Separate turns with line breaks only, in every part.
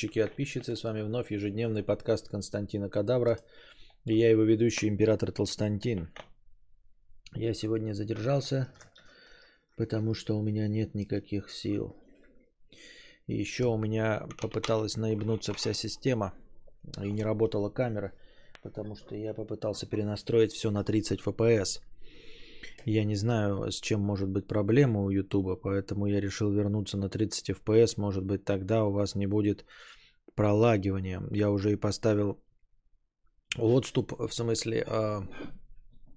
подписчики и подписчицы, с вами вновь ежедневный подкаст Константина Кадавра. И я его ведущий, император Толстантин. Я сегодня задержался, потому что у меня нет никаких сил. И еще у меня попыталась наебнуться вся система, и не работала камера, потому что я попытался перенастроить все на 30 FPS. Я не знаю, с чем может быть проблема у YouTube, поэтому я решил вернуться на 30 FPS. Может быть, тогда у вас не будет пролагивания. Я уже и поставил отступ, в смысле э,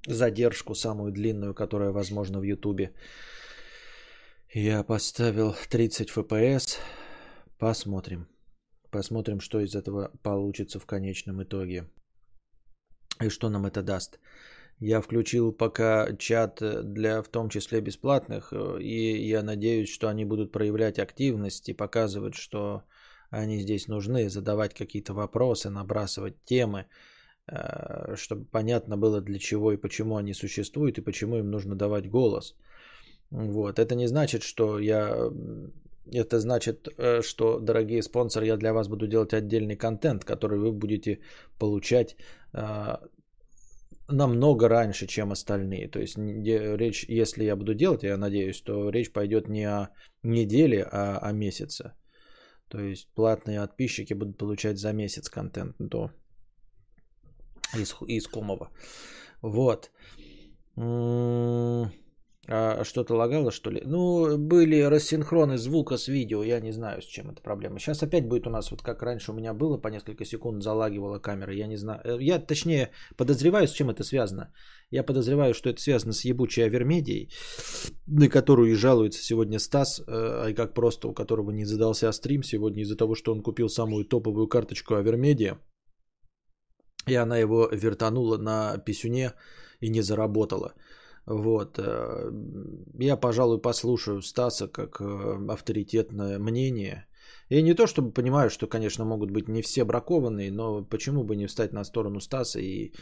задержку самую длинную, которая возможна в YouTube. Я поставил 30 FPS. Посмотрим. Посмотрим, что из этого получится в конечном итоге. И что нам это даст. Я включил пока чат для в том числе бесплатных, э, и я надеюсь, что они будут проявлять активность и показывать, что они здесь нужны, задавать какие-то вопросы, набрасывать темы, э, чтобы понятно было для чего и почему они существуют и почему им нужно давать голос. Вот. Это не значит, что я... Это значит, э, что, дорогие спонсоры, я для вас буду делать отдельный контент, который вы будете получать намного раньше, чем остальные. То есть речь, если я буду делать, я надеюсь, то речь пойдет не о неделе, а о месяце. То есть платные подписчики будут получать за месяц контент до из, из. Вот. А что-то лагало, что ли? Ну, были рассинхроны звука с видео, я не знаю, с чем это проблема. Сейчас опять будет у нас, вот как раньше у меня было, по несколько секунд залагивала камера, я не знаю. Э, я, точнее, подозреваю, с чем это связано. Я подозреваю, что это связано с ебучей Авермедией, на которую и жалуется сегодня Стас, э, а как просто у которого не задался стрим сегодня из-за того, что он купил самую топовую карточку Авермедия, и она его вертанула на писюне и не заработала. Вот. Э, я, пожалуй, послушаю Стаса как э, авторитетное мнение. И не то, чтобы понимаю, что, конечно, могут быть не все бракованные, но почему бы не встать на сторону Стаса и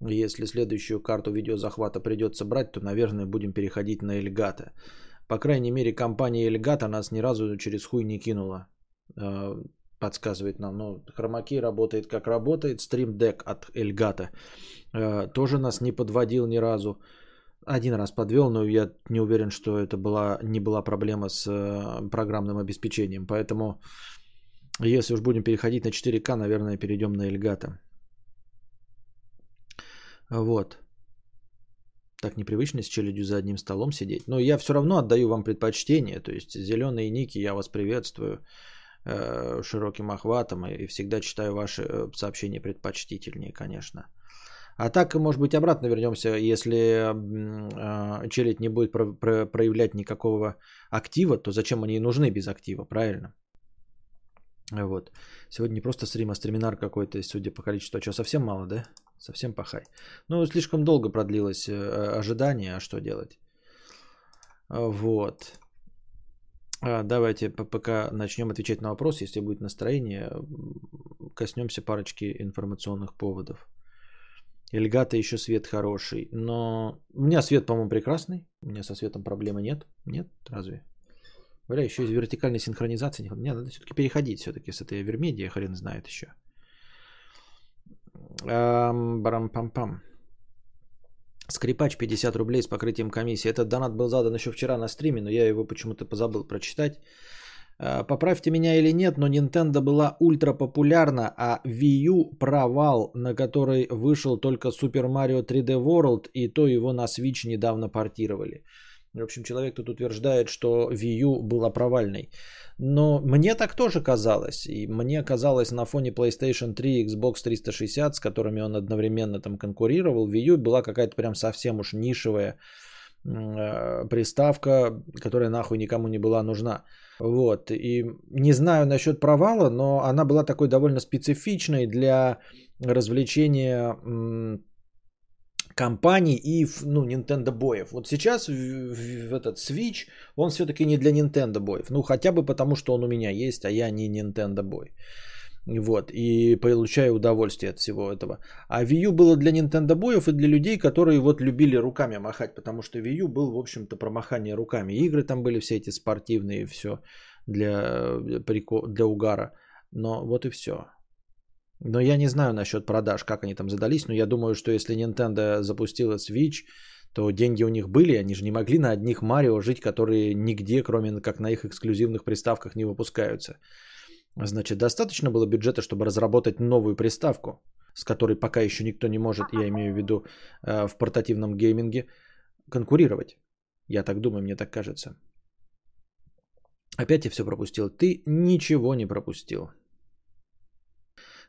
если следующую карту видеозахвата придется брать, то, наверное, будем переходить на Эльгата. По крайней мере, компания Эльгата нас ни разу через хуй не кинула. Э, подсказывает нам. Но хромаки работает как работает. Stream Deck от Эльгата тоже нас не подводил ни разу. Один раз подвел, но я не уверен, что это была, не была проблема с э, программным обеспечением. Поэтому, если уж будем переходить на 4К, наверное, перейдем на Эльгата. Вот. Так непривычно с челядью за одним столом сидеть. Но я все равно отдаю вам предпочтение. То есть зеленые ники я вас приветствую э, широким охватом и всегда читаю ваши э, сообщения предпочтительнее, конечно. А так, может быть, обратно вернемся, если э, челядь не будет про- про- проявлять никакого актива, то зачем они и нужны без актива, правильно? Вот. Сегодня не просто стрим, а стриминар какой-то, судя по количеству. А что, совсем мало, да? Совсем пахай. Ну, слишком долго продлилось э, ожидание, а что делать? Вот. А, давайте пока начнем отвечать на вопросы, если будет настроение, коснемся парочки информационных поводов. Эльгата еще свет хороший. Но у меня свет, по-моему, прекрасный. У меня со светом проблемы нет. Нет? Разве? Бля, еще из вертикальной синхронизации. Мне надо все-таки переходить все-таки с этой Авермедии. Хрен знает еще. Барам-пам-пам. Скрипач 50 рублей с покрытием комиссии. Этот донат был задан еще вчера на стриме, но я его почему-то позабыл прочитать. Э, поправьте меня или нет, но Nintendo была ультра популярна, а Wii U провал, на который вышел только Super Mario 3D World, и то его на Switch недавно портировали. В общем, человек тут утверждает, что Wii U была провальной. Но мне так тоже казалось. И мне казалось на фоне PlayStation 3 и Xbox 360, с которыми он одновременно там конкурировал, Wii U была какая-то прям совсем уж нишевая приставка, которая нахуй никому не была нужна. Вот. И не знаю насчет провала, но она была такой довольно специфичной для развлечения компаний и ну, Nintendo боев. Вот сейчас в, в, в этот Switch, он все-таки не для Nintendo боев. Ну, хотя бы потому, что он у меня есть, а я не Nintendo бой. Вот, и получаю удовольствие от всего этого. А Wii U было для Nintendo боев и для людей, которые вот любили руками махать, потому что Wii U был, в общем-то, про махание руками. Игры там были все эти спортивные, все для, для угара. Но вот и все. Но я не знаю насчет продаж, как они там задались, но я думаю, что если Nintendo запустила Switch, то деньги у них были, они же не могли на одних Марио жить, которые нигде, кроме как на их эксклюзивных приставках, не выпускаются. Значит, достаточно было бюджета, чтобы разработать новую приставку, с которой пока еще никто не может, я имею в виду э, в портативном гейминге, конкурировать. Я так думаю, мне так кажется. Опять я все пропустил. Ты ничего не пропустил.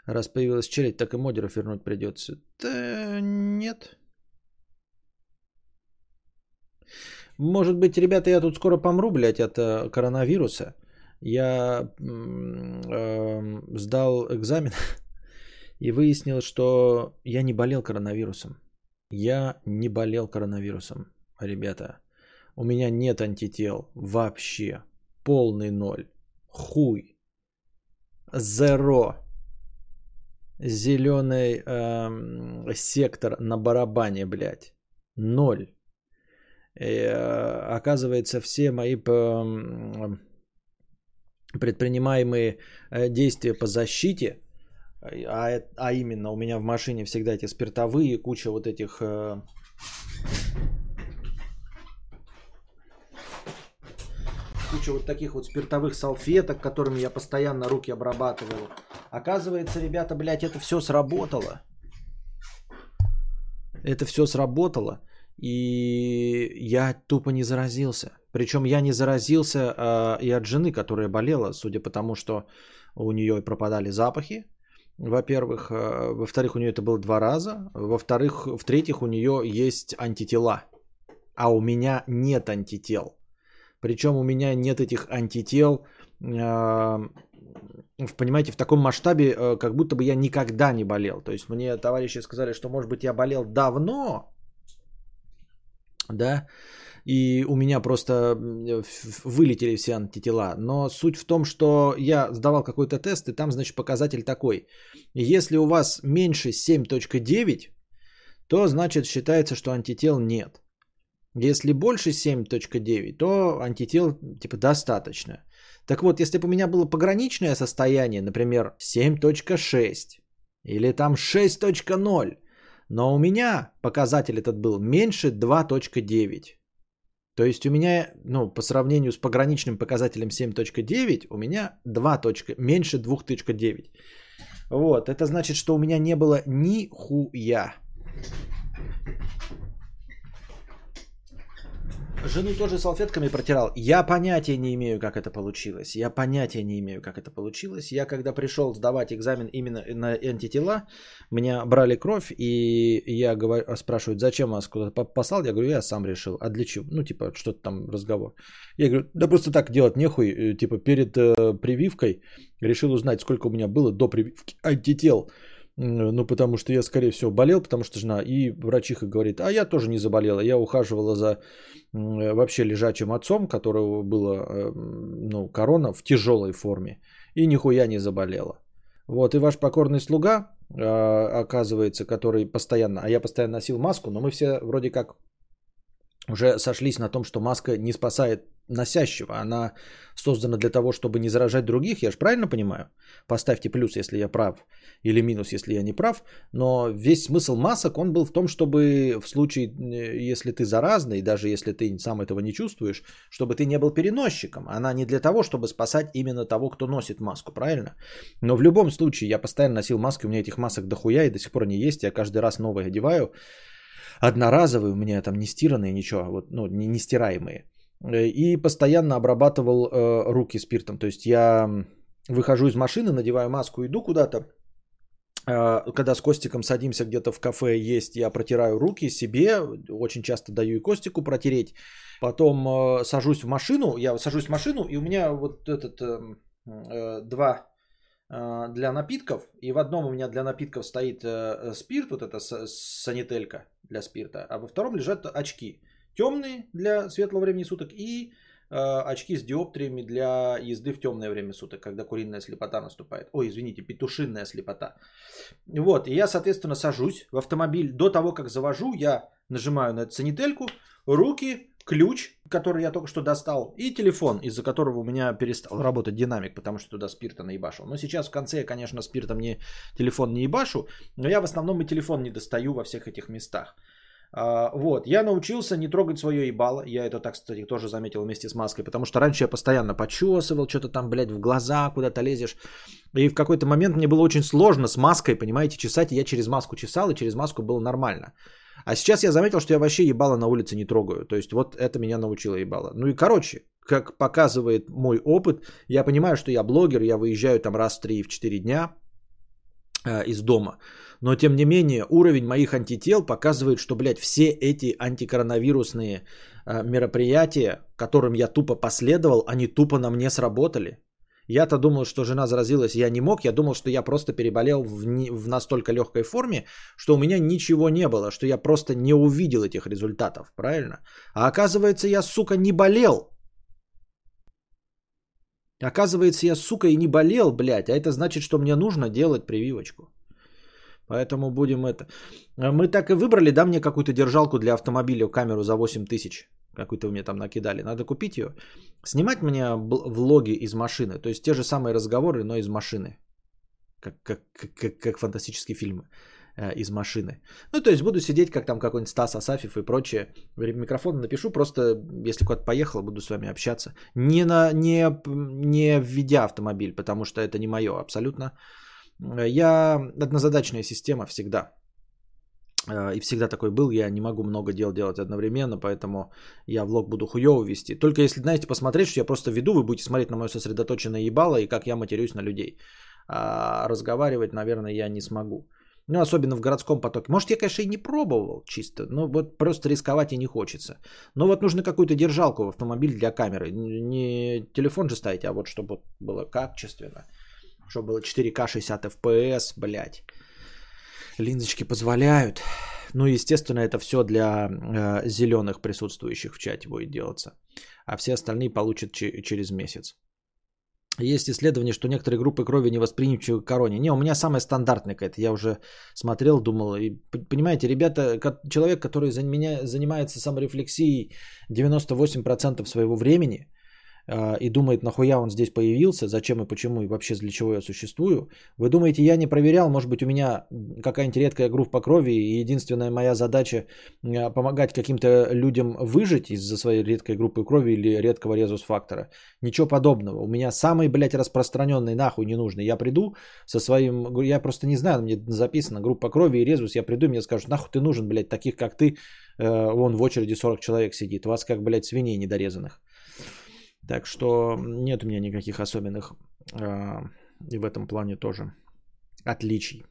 Раз появилась челядь, так и модеров вернуть придется. Да нет. Может быть, ребята, я тут скоро помру, блядь, от э, коронавируса. Я э, сдал экзамен и выяснил, что я не болел коронавирусом. Я не болел коронавирусом, ребята. У меня нет антител вообще. Полный ноль. Хуй. Зеро. Зеленый э, сектор на барабане, блядь. Ноль. И, э, оказывается, все мои э, предпринимаемые э, действия по защите, а, а именно у меня в машине всегда эти спиртовые, куча вот этих э, куча вот таких вот спиртовых салфеток, которыми я постоянно руки обрабатываю. Оказывается, ребята, блядь, это все сработало. Это все сработало. И я тупо не заразился. Причем я не заразился а, и от жены, которая болела, судя по тому, что у нее пропадали запахи. Во-первых, а, во-вторых, у нее это было два раза. Во-вторых, в-третьих, у нее есть антитела. А у меня нет антител. Причем у меня нет этих антител, а, понимаете, в таком масштабе, а, как будто бы я никогда не болел. То есть мне товарищи сказали, что, может быть, я болел давно, да, и у меня просто вылетели все антитела. Но суть в том, что я сдавал какой-то тест, и там, значит, показатель такой. Если у вас меньше 7.9, то, значит, считается, что антител нет. Если больше 7.9, то антител типа достаточно. Так вот, если бы у меня было пограничное состояние, например, 7.6 или там 6.0, но у меня показатель этот был меньше 2.9. То есть у меня, ну, по сравнению с пограничным показателем 7.9, у меня 2. меньше 2.9. Вот, это значит, что у меня не было ни хуя. Жену тоже салфетками протирал. Я понятия не имею, как это получилось. Я понятия не имею, как это получилось. Я когда пришел сдавать экзамен именно на антитела, меня брали кровь, и я говорю, спрашивают, зачем вас куда-то послал? Я говорю, я сам решил. А для чего? Ну, типа, что-то там разговор. Я говорю, да просто так делать нехуй. Э, типа, перед э, прививкой решил узнать, сколько у меня было до прививки антител. Ну, потому что я, скорее всего, болел, потому что жена. И врачиха говорит, а я тоже не заболела. Я ухаживала за вообще лежачим отцом, которого было, э, ну, корона в тяжелой форме. И нихуя не заболела. Вот, и ваш покорный слуга, а, оказывается, который постоянно, а я постоянно носил маску, но мы все вроде как уже сошлись на том, что маска не спасает носящего. Она создана для того, чтобы не заражать других. Я же правильно понимаю? Поставьте плюс, если я прав, или минус, если я не прав. Но весь смысл масок, он был в том, чтобы в случае, э, если ты заразный, даже если ты сам этого не чувствуешь, чтобы ты не был переносчиком. Она не для того, чтобы спасать именно того, кто носит маску, правильно? Но в любом случае, я постоянно носил маски, у меня этих масок дохуя и до сих пор не есть. Я каждый раз новые одеваю одноразовые, у меня там не стиранные ничего, вот, ну, не, не стираемые. Э, и постоянно обрабатывал э, руки спиртом. То есть я выхожу из машины, надеваю маску, иду куда-то. Э, когда с Костиком садимся где-то в кафе есть, я протираю руки себе, очень часто даю и Костику протереть. Потом сажусь в машину, я сажусь в машину, и у меня вот этот два для напитков, и в одном у меня для напитков стоит спирт, вот эта санителька для спирта, а во втором лежат очки темные для светлого времени суток и э, очки с диоптриями для езды в темное время суток, когда куриная слепота наступает. Ой, извините, петушинная слепота. Вот, и я, соответственно, сажусь в автомобиль. До того, как завожу, я нажимаю на эту санительку, руки ключ, который я только что достал, и телефон, из-за которого у меня перестал работать динамик, потому что туда спирта наебашил. Но сейчас в конце я, конечно, спиртом не, телефон не ебашу, но я в основном и телефон не достаю во всех этих местах. А, вот, я научился не трогать свое ебало. Я это, так, кстати, тоже заметил вместе с маской, потому что раньше я постоянно почесывал, что-то там, блядь, в глаза куда-то лезешь. И в какой-то момент мне было очень сложно с маской, понимаете, чесать. И я через маску чесал, и через маску было нормально. А сейчас я заметил, что я вообще ебало на улице не трогаю. То есть вот это меня научило ебало. Ну и короче, как показывает мой опыт, я понимаю, что я блогер, я выезжаю там раз в 3 в 4 дня из дома. Но тем не менее, уровень моих антител показывает, что, блядь, все эти антикоронавирусные э, мероприятия, которым я тупо последовал, они тупо на мне сработали. Я-то думал, что жена заразилась, я не мог. Я думал, что я просто переболел в, не, в настолько легкой форме, что у меня ничего не было, что я просто не увидел этих результатов, правильно? А оказывается, я, сука, не болел. Оказывается, я, сука, и не болел, блядь. А это значит, что мне нужно делать прививочку. Поэтому будем это. Мы так и выбрали, да, мне какую-то держалку для автомобиля, камеру за 8 тысяч. Какую-то мне там накидали. Надо купить ее. Снимать мне влоги из машины. То есть те же самые разговоры, но из машины. Как, как, как, как фантастические фильмы из машины. Ну, то есть буду сидеть, как там какой-нибудь Стас Асафьев и прочее. Микрофон напишу, просто если куда-то поехал, буду с вами общаться. Не, на, не, не введя автомобиль, потому что это не мое абсолютно. Я однозадачная система всегда. Э, и всегда такой был, я не могу много дел делать одновременно, поэтому я влог буду хуёво вести. Только если, знаете, посмотреть, что я просто веду, вы будете смотреть на мое сосредоточенное ебало и как я матерюсь на людей. А разговаривать, наверное, я не смогу. Ну, особенно в городском потоке. Может, я, конечно, и не пробовал чисто, но вот просто рисковать и не хочется. Но вот нужно какую-то держалку в автомобиль для камеры. Не телефон же ставить, а вот чтобы было качественно. Чтобы было 4К 60 FPS, блядь. Линзочки позволяют. Ну, естественно, это все для э, зеленых присутствующих в чате будет делаться. А все остальные получат ч- через месяц. Есть исследование, что некоторые группы крови не восприимчивы к короне. Не, у меня самая стандартная какая-то. Я уже смотрел, думал. И, понимаете, ребята, человек, который занимается саморефлексией 98% своего времени – и думает, нахуя он здесь появился, зачем и почему, и вообще для чего я существую. Вы думаете, я не проверял, может быть, у меня какая-нибудь редкая группа крови, и единственная моя задача а, помогать каким-то людям выжить из-за своей редкой группы крови или редкого резус-фактора. Ничего подобного. У меня самый, блядь, распространенный нахуй не нужный. Я приду со своим, я просто не знаю, мне записано группа крови и резус, я приду, и мне скажут, нахуй ты нужен, блядь, таких как ты, э, вон в очереди 40 человек сидит, вас как, блядь, свиней недорезанных. Так что нет у меня никаких особенных э, и в этом плане тоже отличий.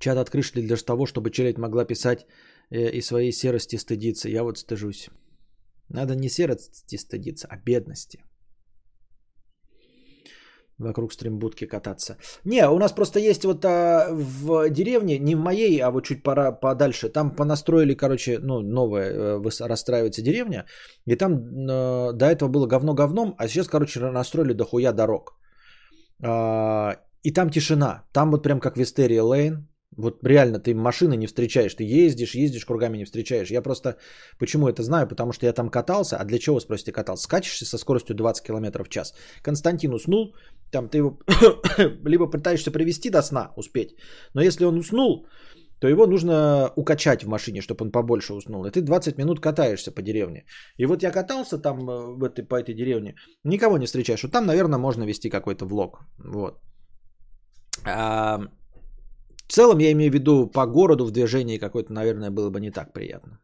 Чат открыт ли для того, чтобы челядь могла писать э, и своей серости стыдиться? Я вот стыжусь. Надо не серости стыдиться, а бедности вокруг стримбудки кататься. Не, у нас просто есть вот а, в деревне, не в моей, а вот чуть пора подальше, там понастроили, короче, ну, новая, э, расстраивается деревня, и там э, до этого было говно говном, а сейчас, короче, настроили дохуя дорог. А, и там тишина, там вот прям как в Вистерия Лейн, вот реально ты машины не встречаешь, ты ездишь, ездишь, кругами не встречаешь. Я просто почему это знаю, потому что я там катался, а для чего, спросите, катался? Скачешься со скоростью 20 км в час. Константин уснул, там ты его либо пытаешься привести до сна, успеть, но если он уснул, то его нужно укачать в машине, чтобы он побольше уснул. И ты 20 минут катаешься по деревне. И вот я катался там э, в этой, по этой деревне, никого не встречаешь. Вот там, наверное, можно вести какой-то влог. Вот. А, в целом, я имею в виду, по городу в движении какой-то, наверное, было бы не так приятно.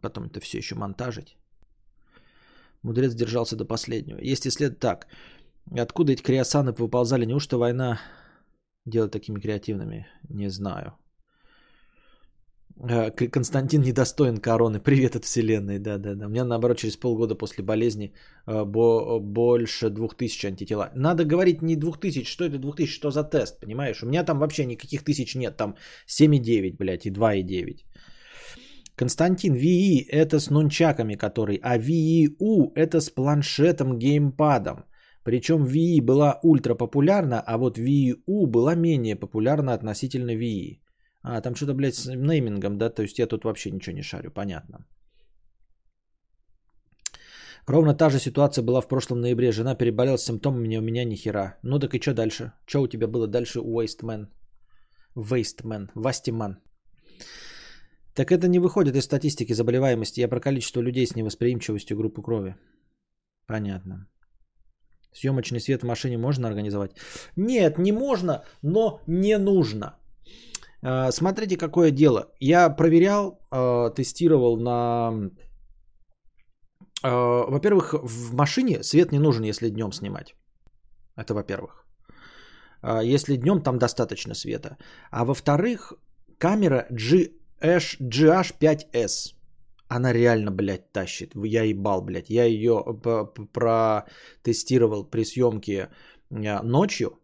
Потом это все еще монтажить. Мудрец держался до последнего. Есть след так. Откуда эти криосаны выползали? Неужто война делает такими креативными? Не знаю. Э, Константин недостоин короны. Привет от вселенной. Да, да, да. У меня наоборот через полгода после болезни э, бо- больше 2000 антитела. Надо говорить не 2000. Что это 2000? Что за тест? Понимаешь? У меня там вообще никаких тысяч нет. Там 7,9, блядь, и 2,9. Константин, VE это с нунчаками который, а VEU это с планшетом геймпадом. Причем VE была ультра популярна, а вот VEU была менее популярна относительно VE. А, там что-то, блядь, с неймингом, да? То есть я тут вообще ничего не шарю, понятно. Ровно та же ситуация была в прошлом ноябре. Жена переболела с симптомами, у меня ни хера. Ну так и что дальше? Что у тебя было дальше у Wasteman? Wasteman, Вастиман. Так это не выходит из статистики заболеваемости. Я про количество людей с невосприимчивостью группы крови. Понятно. Съемочный свет в машине можно организовать? Нет, не можно, но не нужно. А, смотрите, какое дело. Я проверял, а, тестировал на... А, во-первых, в машине свет не нужен, если днем снимать. Это во-первых. Если днем там достаточно света. А во-вторых, камера GH5S. Она реально, блядь, тащит. Я ебал, блядь. Я ее протестировал при съемке ночью.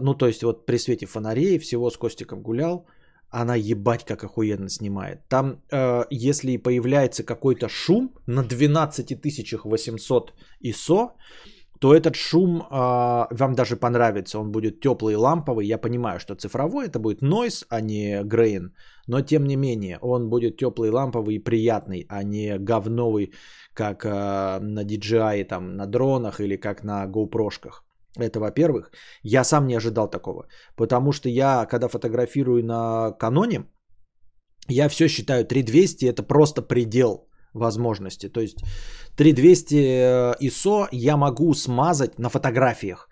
Ну, то есть вот при свете фонарей всего с Костиком гулял. Она ебать как охуенно снимает. Там, если появляется какой-то шум на 12800 ISO, то этот шум э, вам даже понравится. Он будет теплый ламповый. Я понимаю, что цифровой это будет noise, а не grain. Но тем не менее, он будет теплый, ламповый и приятный, а не говновый, как э, на DJI, там, на дронах или как на GoPro-шках. Это во-первых. Я сам не ожидал такого. Потому что я, когда фотографирую на каноне, я все считаю 3200 это просто предел возможности. То есть 3200 э, ISO я могу смазать на фотографиях.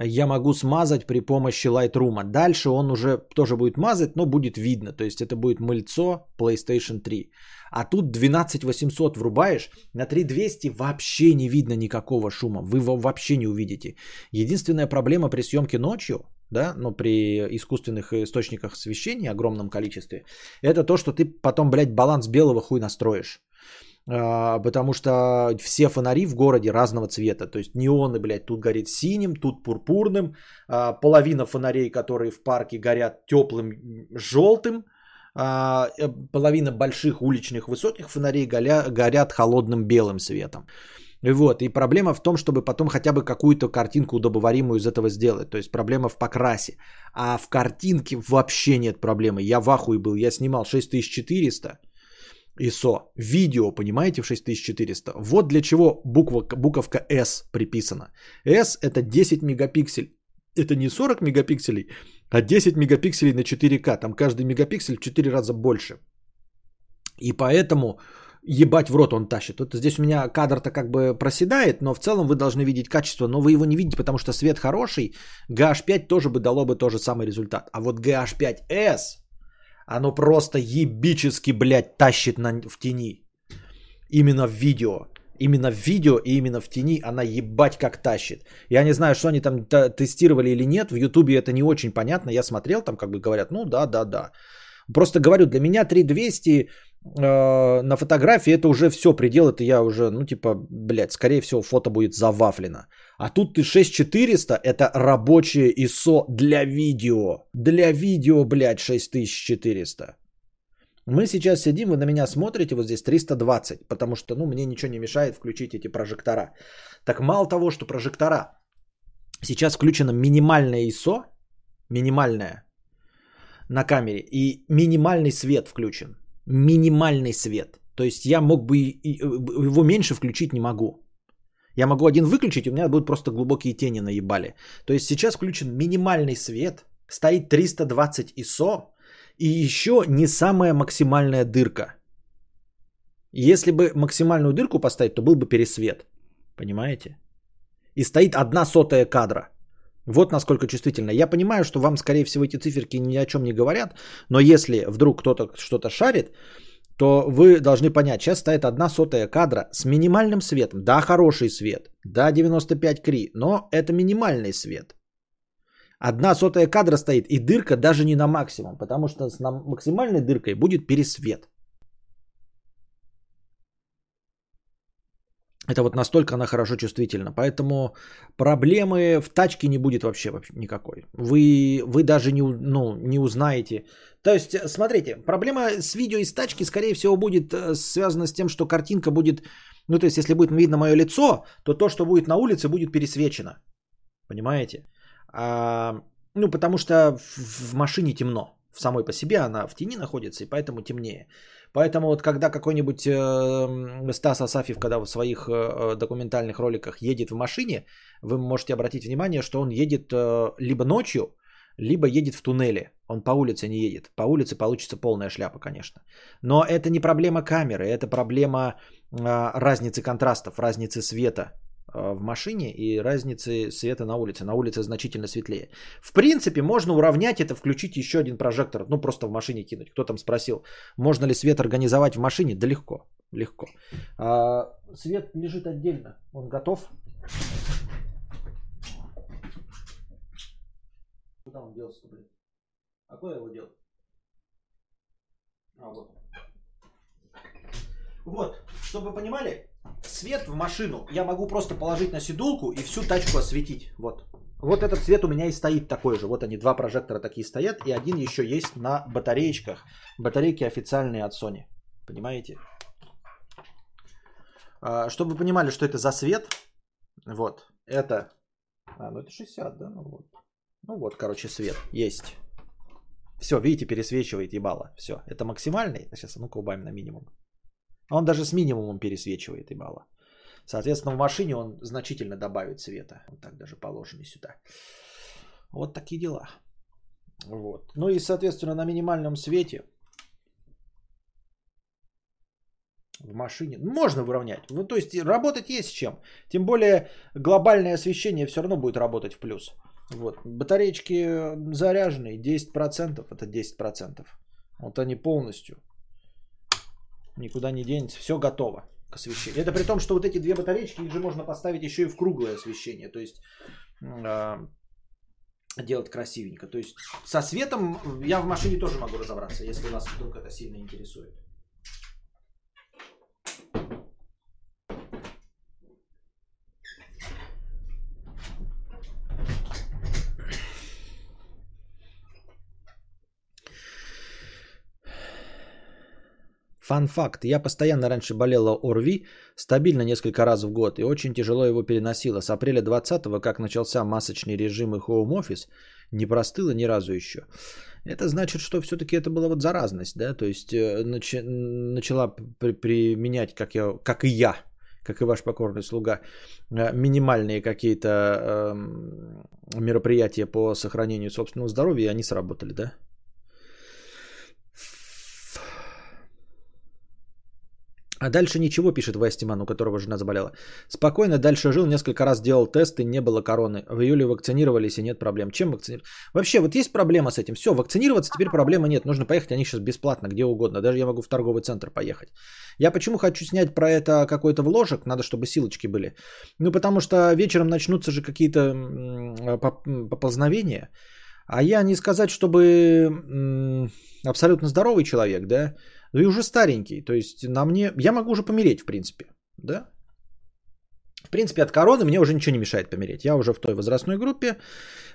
Я могу смазать при помощи Lightroom. Дальше он уже тоже будет мазать, но будет видно. То есть это будет мыльцо PlayStation 3. А тут 12800 врубаешь, на 3200 вообще не видно никакого шума. Вы его вообще не увидите. Единственная проблема при съемке ночью, да, но при искусственных источниках освещения, огромном количестве, это то, что ты потом, блядь, баланс белого хуй настроишь. А, потому что все фонари в городе разного цвета. То есть неоны, блядь, тут горит синим, тут пурпурным. А, половина фонарей, которые в парке горят теплым желтым. А, э, половина больших уличных высоких фонарей горят холодным белым светом. Вот. И проблема в том, чтобы потом хотя бы какую-то картинку удобоваримую из этого сделать. То есть проблема в покрасе. А в картинке вообще нет проблемы. Я в ахуе был. Я снимал 6400 ISO. Видео, понимаете, в 6400. Вот для чего буква, буковка S приписана. S это 10 мегапикселей. Это не 40 мегапикселей, а 10 мегапикселей на 4К. Там каждый мегапиксель в 4 раза больше. И поэтому ебать в рот он тащит. Вот здесь у меня кадр-то как бы проседает, но в целом вы должны видеть качество, но вы его не видите, потому что свет хороший. GH5 тоже бы дало бы тот же самый результат. А вот GH5S оно просто ебически, блядь, тащит на, в тени. Именно в видео. Именно в видео и именно в тени она ебать как тащит. Я не знаю, что они там тестировали или нет. В Ютубе это не очень понятно. Я смотрел, там как бы говорят, ну да, да, да. Просто говорю, для меня 3200 э, на фотографии это уже все, предел, это я уже, ну типа, блядь, скорее всего фото будет завафлено. А тут ты 6400, это рабочее ISO для видео. Для видео, блядь, 6400. Мы сейчас сидим, вы на меня смотрите, вот здесь 320, потому что, ну, мне ничего не мешает включить эти прожектора. Так мало того, что прожектора, сейчас включено минимальное ISO, минимальное на камере, и минимальный свет включен. Минимальный свет. То есть я мог бы его меньше включить не могу. Я могу один выключить, у меня будут просто глубокие тени наебали. То есть сейчас включен минимальный свет, стоит 320 ISO и еще не самая максимальная дырка. Если бы максимальную дырку поставить, то был бы пересвет. Понимаете? И стоит одна сотая кадра. Вот насколько чувствительно. Я понимаю, что вам, скорее всего, эти циферки ни о чем не говорят, но если вдруг кто-то что-то шарит, то вы должны понять, сейчас стоит одна сотая кадра с минимальным светом. Да, хороший свет, да, 95 кри, но это минимальный свет. Одна сотая кадра стоит, и дырка даже не на максимум, потому что с максимальной дыркой будет пересвет. Это вот настолько она хорошо чувствительна. Поэтому проблемы в тачке не будет вообще, вообще никакой. Вы, вы даже не, ну, не узнаете. То есть, смотрите, проблема с видео из тачки, скорее всего, будет э, связана с тем, что картинка будет... Ну, то есть, если будет видно мое лицо, то то, что будет на улице, будет пересвечено. Понимаете? А, ну, потому что в, в машине темно. Самой по себе, она в тени находится, и поэтому темнее. Поэтому вот когда какой-нибудь э, Стас Асафьев, когда в своих э, документальных роликах едет в машине, вы можете обратить внимание, что он едет э, либо ночью, либо едет в туннеле. Он по улице не едет. По улице получится полная шляпа, конечно. Но это не проблема камеры, это проблема э, разницы контрастов, разницы света э, в машине и разницы света на улице. На улице значительно светлее. В принципе, можно уравнять это, включить еще один прожектор, ну просто в машине кинуть. Кто там спросил, можно ли свет организовать в машине? Да легко, легко. А, свет лежит отдельно, он готов. Куда он делся блин? А куда его дел? А, вот. Вот, чтобы вы понимали, свет в машину я могу просто положить на сидулку и всю тачку осветить. Вот. Вот этот цвет у меня и стоит такой же. Вот они, два прожектора такие стоят, и один еще есть на батареечках. Батарейки официальные от Sony. Понимаете? А, чтобы вы понимали, что это за свет, вот, это... А, ну это 60, да? Ну вот. Ну вот, короче, свет есть. Все, видите, пересвечивает ебало. Все, это максимальный. Сейчас, ну-ка, убавим на минимум. Он даже с минимумом пересвечивает ебало. Соответственно, в машине он значительно добавит света. Вот так даже положено сюда. Вот такие дела. Вот. Ну и, соответственно, на минимальном свете в машине можно выровнять. Ну, то есть работать есть с чем. Тем более глобальное освещение все равно будет работать в плюс. Вот. Батареечки заряженные, 10%, это 10%. Вот они полностью. Никуда не денется, все готово к освещению. Это при том, что вот эти две батареечки, их же можно поставить еще и в круглое освещение. То есть э, делать красивенько. То есть со светом я в машине тоже могу разобраться, если нас вдруг это сильно интересует. Фан факт. Я постоянно раньше болела ОРВИ, стабильно несколько раз в год, и очень тяжело его переносила. С апреля 20-го, как начался масочный режим и хоум-офис, не простыла ни разу еще. Это значит, что все-таки это была вот заразность, да, то есть э, начи- начала при- применять, как, я, как и я, как и ваш покорный слуга, э, минимальные какие-то э, мероприятия по сохранению собственного здоровья, и они сработали, да? А дальше ничего, пишет Вестиман, у которого жена заболела. Спокойно дальше жил, несколько раз делал тесты, не было короны. В июле вакцинировались и нет проблем. Чем вакцинировать? Вообще, вот есть проблема с этим. Все, вакцинироваться теперь проблемы нет. Нужно поехать, они сейчас бесплатно, где угодно. Даже я могу в торговый центр поехать. Я почему хочу снять про это какой-то вложек? Надо, чтобы силочки были. Ну, потому что вечером начнутся же какие-то поползновения. А я не сказать, чтобы абсолютно здоровый человек, да, ну и уже старенький. То есть на мне... Я могу уже помереть, в принципе. Да? В принципе, от короны мне уже ничего не мешает помереть. Я уже в той возрастной группе.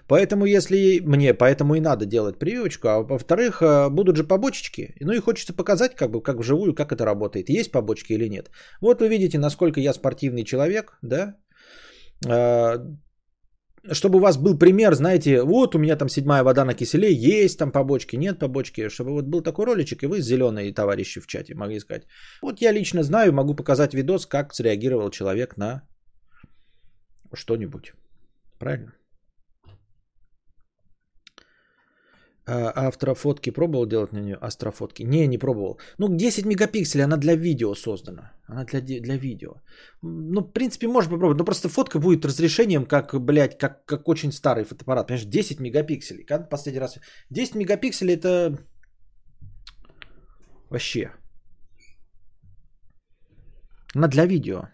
Поэтому если мне, поэтому и надо делать прививочку. А во-вторых, э, будут же побочечки. Ну и хочется показать, как бы, как вживую, как это работает. Есть побочки или нет. Вот вы видите, насколько я спортивный человек, да. Чтобы у вас был пример, знаете, вот у меня там седьмая вода на киселе, есть там побочки, нет побочки, чтобы вот был такой роличек, и вы зеленые товарищи в чате могли сказать. Вот я лично знаю, могу показать видос, как среагировал человек на что-нибудь. Правильно? А пробовал делать на нее? Астрофотки? Не, не пробовал. Ну, 10 мегапикселей, она для видео создана. Она для, для видео. Ну, в принципе, можно попробовать. Но просто фотка будет разрешением, как, блядь, как, как очень старый фотоаппарат. Понимаешь, 10 мегапикселей. Когда последний раз... 10 мегапикселей это... Вообще. Она для видео.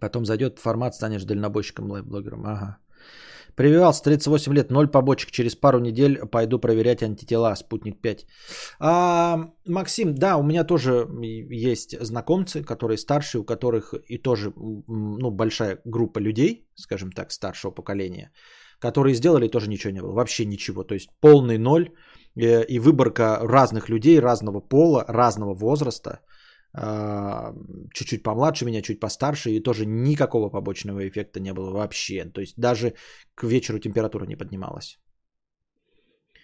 Потом зайдет формат, станешь дальнобойщиком, лайв-блогером. Ага. Прививался 38 лет, 0 побочек. Через пару недель пойду проверять антитела. Спутник 5. А, Максим, да, у меня тоже есть знакомцы, которые старшие, у которых и тоже ну, большая группа людей, скажем так, старшего поколения, которые сделали тоже ничего не было. Вообще ничего. То есть полный ноль э, и выборка разных людей, разного пола, разного возраста – чуть-чуть помладше меня, чуть постарше, и тоже никакого побочного эффекта не было вообще. То есть даже к вечеру температура не поднималась.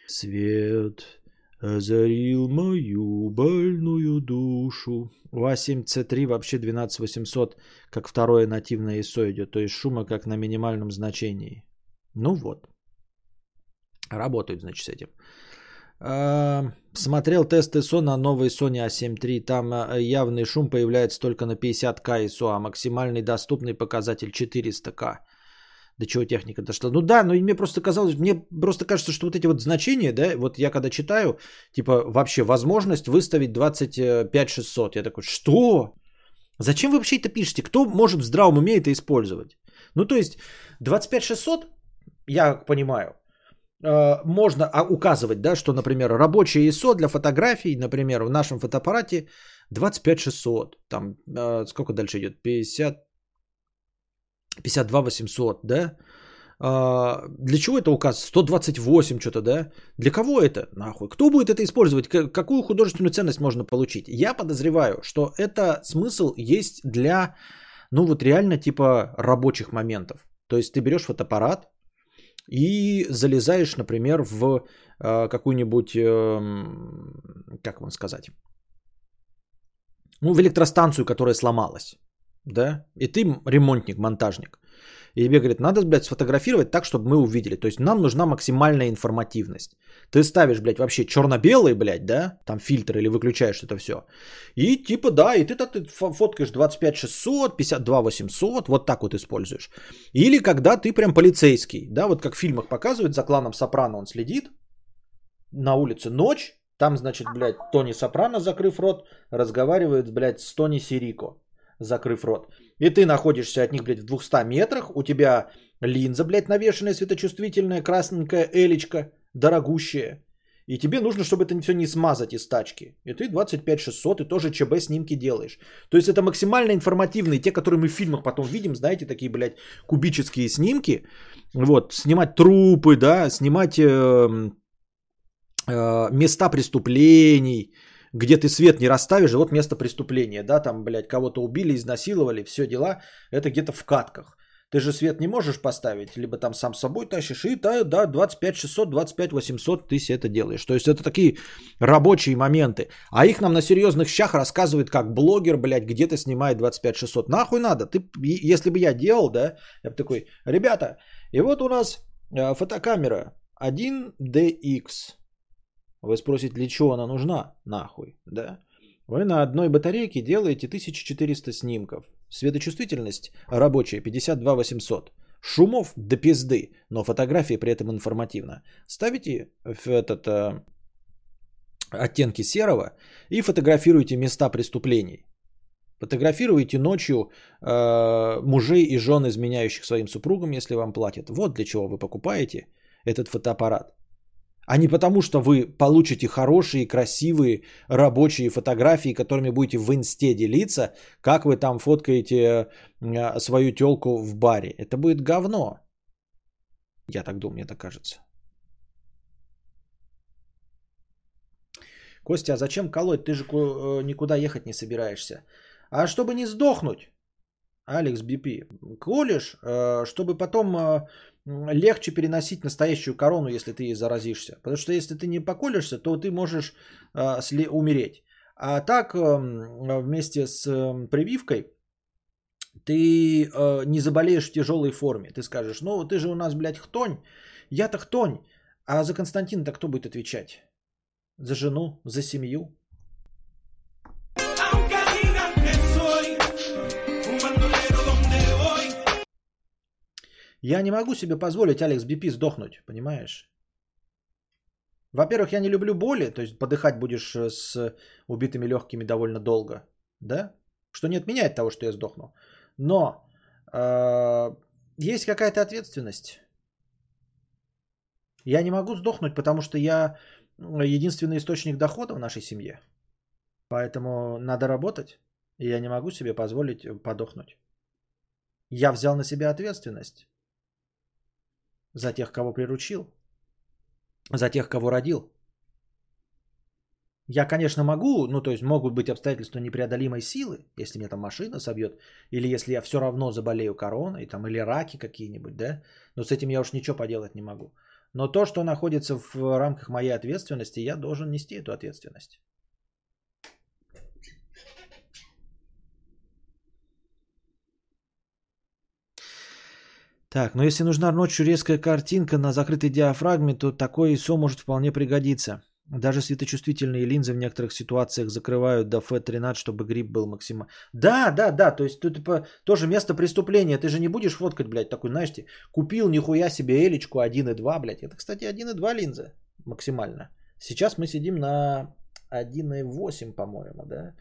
Свет озарил мою больную душу. У А7C3 вообще 12800, как второе нативное ISO идет, то есть шума как на минимальном значении. Ну вот. Работают, значит, с этим. Смотрел тест ISO на новой Sony A7 III. Там а, явный шум появляется только на 50к ISO, а максимальный доступный показатель 400к. До чего техника дошла. Ну да, но мне просто казалось, мне просто кажется, что вот эти вот значения, да, вот я когда читаю, типа вообще возможность выставить 25600. Я такой, что? Зачем вы вообще это пишете? Кто может в здравом уме это использовать? Ну то есть 25600, я понимаю, Э, можно а, указывать, да, что, например, рабочее ISO для фотографий, например, в нашем фотоаппарате 25600, там э, сколько дальше идет, 50, 52 800, да, а, для чего это указывается? 128 что-то, да? Для кого это? Нахуй. Кто будет это использовать? Какую художественную ценность можно получить? Я подозреваю, что это смысл есть для, ну вот реально типа рабочих моментов. То есть ты берешь фотоаппарат, и залезаешь, например, в э, какую-нибудь, э, как вам сказать, ну, в электростанцию, которая сломалась, да, и ты ремонтник, монтажник. И тебе говорят, надо, блядь, сфотографировать так, чтобы мы увидели. То есть нам нужна максимальная информативность. Ты ставишь, блядь, вообще черно-белый, блядь, да, там фильтр или выключаешь это все. И типа, да, и ты, ты фоткаешь 25 600, 52 800, вот так вот используешь. Или когда ты прям полицейский, да, вот как в фильмах показывают, за кланом Сопрано он следит, на улице ночь, там, значит, блядь, Тони Сопрано, закрыв рот, разговаривает, блядь, с Тони Сирико, закрыв рот. И ты находишься от них, блядь, в 200 метрах, у тебя линза, блядь, навешенная, светочувствительная, красненькая элечка, дорогущая. И тебе нужно, чтобы это все не смазать из тачки. И ты 25-600, и тоже ЧБ снимки делаешь. То есть это максимально информативные, те, которые мы в фильмах потом видим, знаете, такие, блядь, кубические снимки. Вот, снимать трупы, да, снимать э, э, места преступлений, где ты свет не расставишь, вот место преступления, да, там, блядь, кого-то убили, изнасиловали, все дела, это где-то в катках. Ты же свет не можешь поставить, либо там сам с собой тащишь, и да, да, 25 600, 25 800 ты себе это делаешь. То есть это такие рабочие моменты. А их нам на серьезных щах рассказывает, как блогер, блядь, где-то снимает 25 600. Нахуй надо? Ты, если бы я делал, да, я бы такой, ребята, и вот у нас э, фотокамера 1DX. Вы спросите, для чего она нужна? Нахуй, да? Вы на одной батарейке делаете 1400 снимков. Светочувствительность рабочая 52 800. Шумов до пизды, но фотографии при этом информативно. Ставите в этот э, оттенки серого и фотографируйте места преступлений. Фотографируйте ночью э, мужей и жен, изменяющих своим супругам, если вам платят. Вот для чего вы покупаете этот фотоаппарат а не потому, что вы получите хорошие, красивые рабочие фотографии, которыми будете в инсте делиться, как вы там фоткаете э, свою телку в баре. Это будет говно. Я так думаю, мне так кажется. Костя, а зачем колоть? Ты же э, никуда ехать не собираешься. А чтобы не сдохнуть, Алекс Бипи, колешь, э, чтобы потом легче переносить настоящую корону, если ты заразишься. Потому что если ты не поколешься, то ты можешь э, умереть. А так, э, вместе с э, прививкой, ты э, не заболеешь в тяжелой форме. Ты скажешь, ну ты же у нас, блядь, хтонь. Я-то хтонь. А за Константина-то кто будет отвечать? За жену, за семью? Я не могу себе позволить Алекс Бипи сдохнуть, понимаешь? Во-первых, я не люблю боли, то есть подыхать будешь э, с убитыми легкими довольно долго, да? Что не отменяет того, что я сдохну. Но э, есть какая-то ответственность. Я не могу сдохнуть, потому что я единственный источник дохода в нашей семье. Поэтому надо работать, и я не могу себе позволить подохнуть. Я взял на себя ответственность за тех, кого приручил, за тех, кого родил. Я, конечно, могу, ну то есть могут быть обстоятельства непреодолимой силы, если меня там машина собьет, или если я все равно заболею короной, там, или раки какие-нибудь, да, но с этим я уж ничего поделать не могу. Но то, что находится в рамках моей ответственности, я должен нести эту ответственность. Так, но если нужна ночью резкая картинка на закрытой диафрагме, то такое ISO может вполне пригодиться. Даже светочувствительные линзы в некоторых ситуациях закрывают до F13, чтобы грипп был максимально. Да, да, да, то есть тут типа, тоже место преступления. Ты же не будешь фоткать, блядь, такой, знаешь, ты купил нихуя себе элечку 1.2, блядь. Это, кстати, 1.2 линза максимально. Сейчас мы сидим на 1.8, по-моему, да?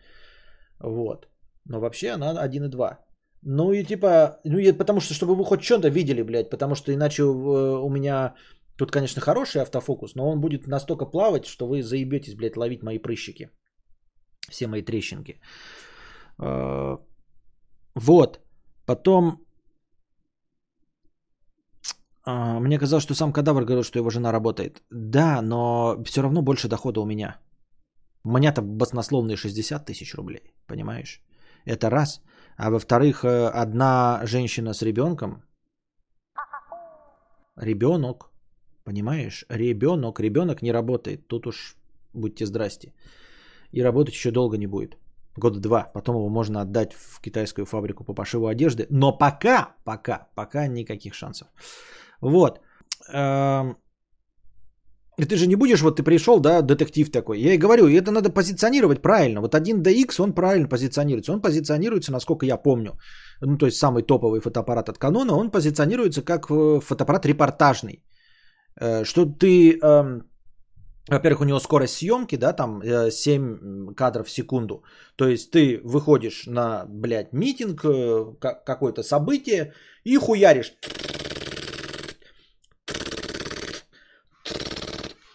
Вот. Но вообще она 1.2. Ну и типа, ну и потому что, чтобы вы хоть что-то видели, блядь, потому что иначе у меня Тут, конечно, хороший автофокус, но он будет настолько плавать, что вы заебетесь, блядь, ловить мои прыщики. Все мои трещинки. А, вот. Потом а, мне казалось, что сам кадавр говорил, что его жена работает. Да, но все равно больше дохода у меня. У меня-то баснословные 60 тысяч рублей, понимаешь? Это раз. А во-вторых, э, одна женщина с ребенком, ребенок, Понимаешь? Ребенок, ребенок не работает. Тут уж будьте здрасте. И работать еще долго не будет. Года два. Потом его можно отдать в китайскую фабрику по пошиву одежды. Но пока, пока, пока никаких шансов. Вот. Эм, и ты же не будешь, вот ты пришел, да, детектив такой. Я и говорю, это надо позиционировать правильно. Вот 1DX, он правильно позиционируется. Он позиционируется, насколько я помню, ну, то есть самый топовый фотоаппарат от Canon, он позиционируется как э, фотоаппарат репортажный. Э, что ты, эм, во-первых, у него скорость съемки, да, там 7 э, кадров в секунду. То есть ты выходишь на, блядь, митинг, какое-то событие и хуяришь.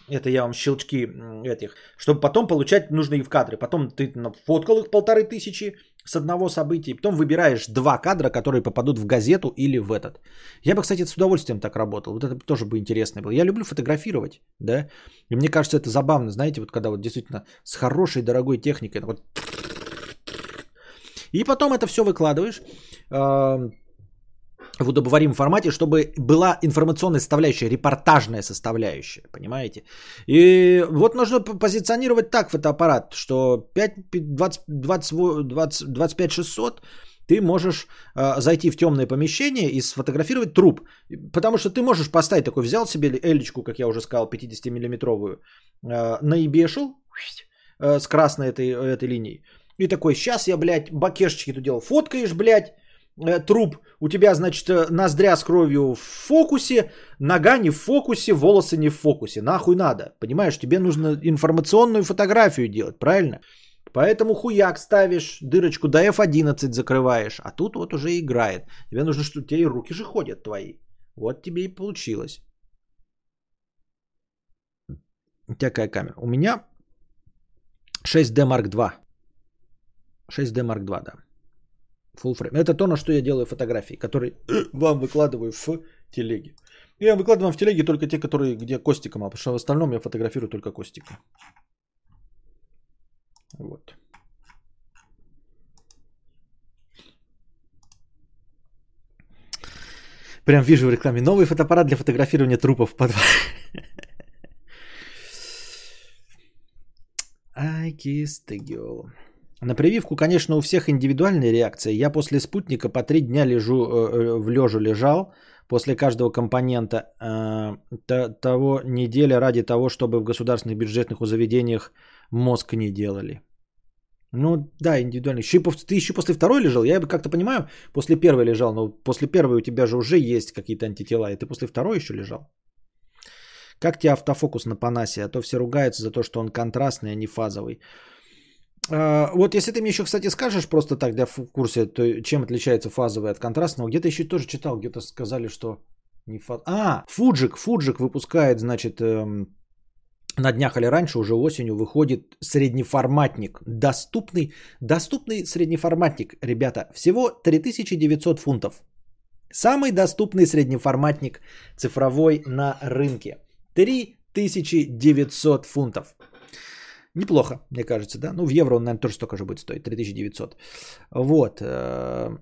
Это я вам щелчки этих. Чтобы потом получать нужные в кадры. Потом ты фоткал их полторы тысячи, с одного события, потом выбираешь два кадра, которые попадут в газету или в этот. Я бы, кстати, с удовольствием так работал. Вот это тоже бы интересно было. Я люблю фотографировать, да, и мне кажется, это забавно, знаете, вот когда вот действительно с хорошей, дорогой техникой, вот и потом это все выкладываешь в удобоваримом формате, чтобы была информационная составляющая, репортажная составляющая, понимаете? И вот нужно позиционировать так фотоаппарат, что 5, 20, 20, 20, 25 600 ты можешь э, зайти в темное помещение и сфотографировать труп. Потому что ты можешь поставить такой, взял себе элечку, как я уже сказал, 50-миллиметровую, э, наебешил э, с красной этой, этой линией. И такой, сейчас я, блядь, бакешечки тут делал. Фоткаешь, блядь, труп, у тебя, значит, э, ноздря с кровью в фокусе, нога не в фокусе, волосы не в фокусе. Нахуй надо. Понимаешь, тебе нужно информационную фотографию делать, правильно? Поэтому хуяк ставишь, дырочку до F11 закрываешь, а тут вот уже играет. Тебе нужно, что тебе руки же ходят твои. Вот тебе и получилось. У тебя какая камера? У меня 6D Mark II. 6D Mark II, да. Full frame. Это то, на что я делаю фотографии, которые вам выкладываю в телеге. Я выкладываю в телеге только те, которые, где Костика мало, потому что в остальном я фотографирую только Костика. Вот. Прям вижу в рекламе. Новый фотоаппарат для фотографирования трупов под... I kissed the girl. На прививку, конечно, у всех индивидуальная реакция. Я после спутника по три дня лежу, э, э, в лежу лежал после каждого компонента э, того неделя ради того, чтобы в государственных бюджетных заведениях мозг не делали. Ну да, индивидуально. Еще, ты еще после второй лежал? Я как-то понимаю, после первой лежал, но после первой у тебя же уже есть какие-то антитела, и ты после второй еще лежал. Как тебе автофокус на Панасе? А то все ругаются за то, что он контрастный, а не фазовый. А, вот если ты мне еще, кстати, скажешь просто так для в курсе, то чем отличается фазовый от контрастного, где-то еще тоже читал, где-то сказали, что не фаз... А, Фуджик, Фуджик выпускает, значит, эм, на днях или раньше, уже осенью, выходит среднеформатник. Доступный, доступный среднеформатник, ребята, всего 3900 фунтов. Самый доступный среднеформатник цифровой на рынке. 3900 фунтов. Неплохо, мне кажется, да. Ну, в евро он, наверное, тоже столько же будет стоить, 3900. Вот. Э,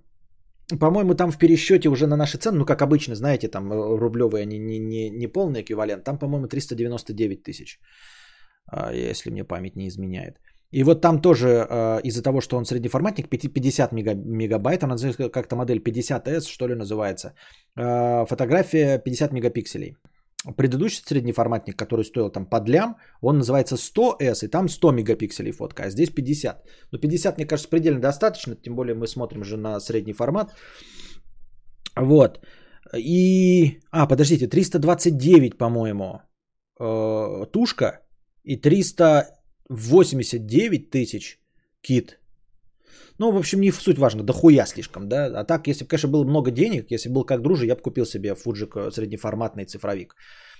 по-моему, там в пересчете уже на наши цены, ну, как обычно, знаете, там э, рублевые, они не, не, не полный эквивалент, там, по-моему, 399 тысяч, а, если мне память не изменяет. И вот там тоже э, из-за того, что он среднеформатник, 50 мегабайт, она как-то модель 50S, что ли, называется, э, фотография 50 мегапикселей. Предыдущий среднеформатник, который стоил там под лям, он называется 100S, и там 100 мегапикселей фотка, а здесь 50. Но 50, мне кажется, предельно достаточно, тем более мы смотрим же на средний формат. Вот. И... А, подождите, 329, по-моему, э, тушка и 389 тысяч кит. Ну, в общем, не в суть важно, да хуя слишком, да. А так, если бы, конечно, было много денег, если бы был как дружи, я бы купил себе Fujik среднеформатный цифровик.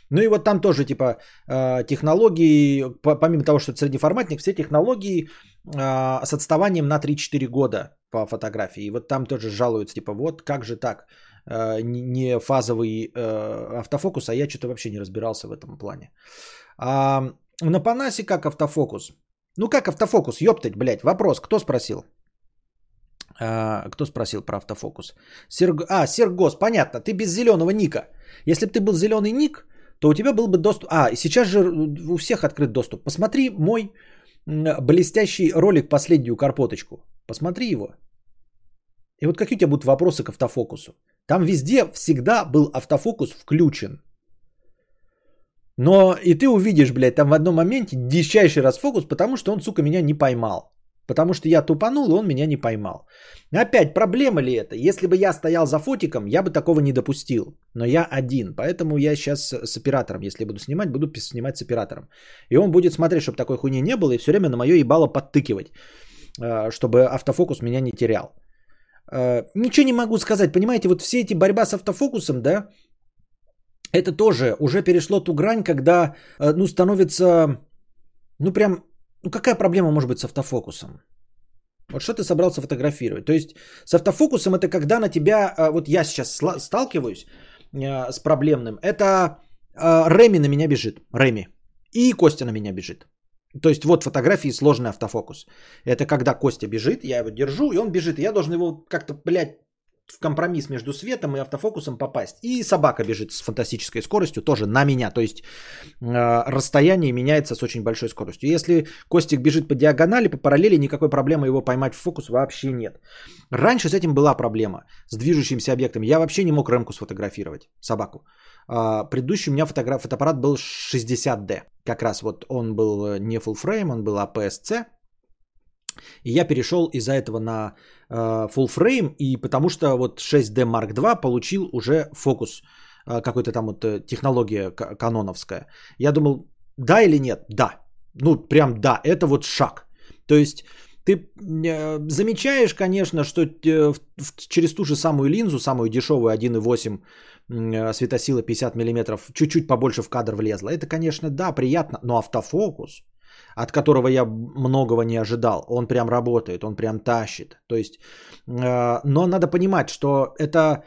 Ну и вот там тоже, типа, э, технологии, помимо того, что это среднеформатник, все технологии э, с отставанием на 3-4 года по фотографии. И вот там тоже жалуются, типа, вот как же так, э, не фазовый автофокус, а я что-то вообще не разбирался в этом плане. А на Панасе как автофокус? Ну как автофокус, ёптать, блядь, вопрос, кто спросил? А, кто спросил про автофокус? Серг... А, Сергос, понятно, ты без зеленого ника. Если бы ты был зеленый ник, то у тебя был бы доступ... А, сейчас же у всех открыт доступ. Посмотри мой блестящий ролик «Последнюю карпоточку». Посмотри его. И вот какие у тебя будут вопросы к автофокусу? Там везде всегда был автофокус включен. Но и ты увидишь, блядь, там в одном моменте дичайший расфокус, потому что он, сука, меня не поймал. Потому что я тупанул, и он меня не поймал. Опять, проблема ли это? Если бы я стоял за фотиком, я бы такого не допустил. Но я один, поэтому я сейчас с оператором, если буду снимать, буду снимать с оператором. И он будет смотреть, чтобы такой хуйни не было, и все время на мое ебало подтыкивать, э, чтобы автофокус меня не терял. Э, ничего не могу сказать, понимаете, вот все эти борьба с автофокусом, да, это тоже уже перешло ту грань, когда, э, ну, становится, ну, прям ну какая проблема может быть с автофокусом? Вот что ты собрался фотографировать? То есть с автофокусом это когда на тебя, а, вот я сейчас сталкиваюсь а, с проблемным, это а, Реми на меня бежит, Реми, и Костя на меня бежит. То есть вот фотографии сложный автофокус. Это когда Костя бежит, я его держу, и он бежит, и я должен его как-то, блядь, в компромисс между светом и автофокусом попасть. И собака бежит с фантастической скоростью тоже на меня. То есть э, расстояние меняется с очень большой скоростью. Если Костик бежит по диагонали, по параллели, никакой проблемы его поймать в фокус вообще нет. Раньше с этим была проблема, с движущимся объектом. Я вообще не мог Рэмку сфотографировать, собаку. Э, предыдущий у меня фотограф, фотоаппарат был 60D. Как раз вот он был не full frame, он был APS-C. И я перешел из-за этого на э, full frame, и потому что вот 6D Mark II получил уже фокус, э, какой-то там вот э, технология каноновская. Я думал, да или нет? Да. Ну, прям да, это вот шаг. То есть ты э, замечаешь, конечно, что э, в, в, через ту же самую линзу, самую дешевую 1.8 э, светосила 50 мм, чуть-чуть побольше в кадр влезла. Это, конечно, да, приятно, но автофокус – от которого я многого не ожидал. Он прям работает, он прям тащит. То есть, э, но надо понимать, что это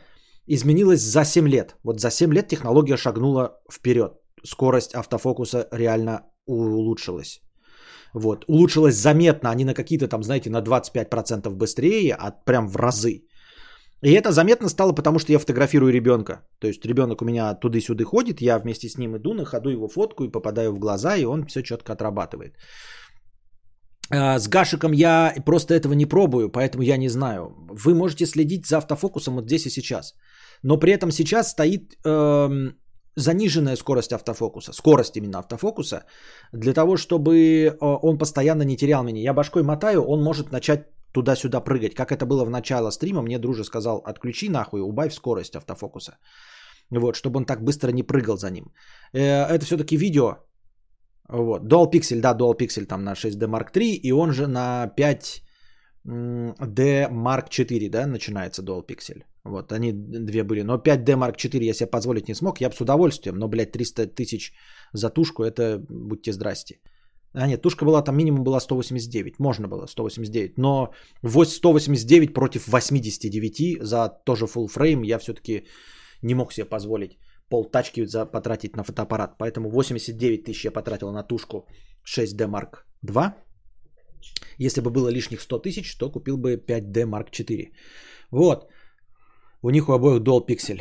изменилось за 7 лет. Вот за 7 лет технология шагнула вперед. Скорость автофокуса реально улучшилась. Вот. Улучшилась заметно, а не на какие-то там, знаете, на 25% быстрее, а прям в разы. И это заметно стало, потому что я фотографирую ребенка. То есть ребенок у меня туды-сюды ходит, я вместе с ним иду на ходу его фотку и попадаю в глаза, и он все четко отрабатывает. А, с Гашиком я просто этого не пробую, поэтому я не знаю. Вы можете следить за автофокусом вот здесь и сейчас. Но при этом сейчас стоит э, заниженная скорость автофокуса, скорость именно автофокуса, для того, чтобы э, он постоянно не терял меня. Я башкой мотаю, он может начать туда-сюда прыгать. Как это было в начало стрима, мне друже сказал, отключи нахуй, убавь скорость автофокуса. Вот, чтобы он так быстро не прыгал за ним. Э, это все-таки видео. Вот. Dual Pixel, да, Dual Pixel там на 6D Mark III, и он же на 5D Mark IV, да, начинается Dual Pixel. Вот, они две были. Но 5D Mark IV я себе позволить не смог, я бы с удовольствием, но, блядь, 300 тысяч за тушку, это будьте здрасте. А нет, тушка была там минимум была 189. Можно было 189. Но 189 против 89 за тоже full frame я все-таки не мог себе позволить пол тачки за, потратить на фотоаппарат. Поэтому 89 тысяч я потратил на тушку 6D Mark II. Если бы было лишних 100 тысяч, то купил бы 5D Mark IV. Вот. У них у обоих Dual Pixel.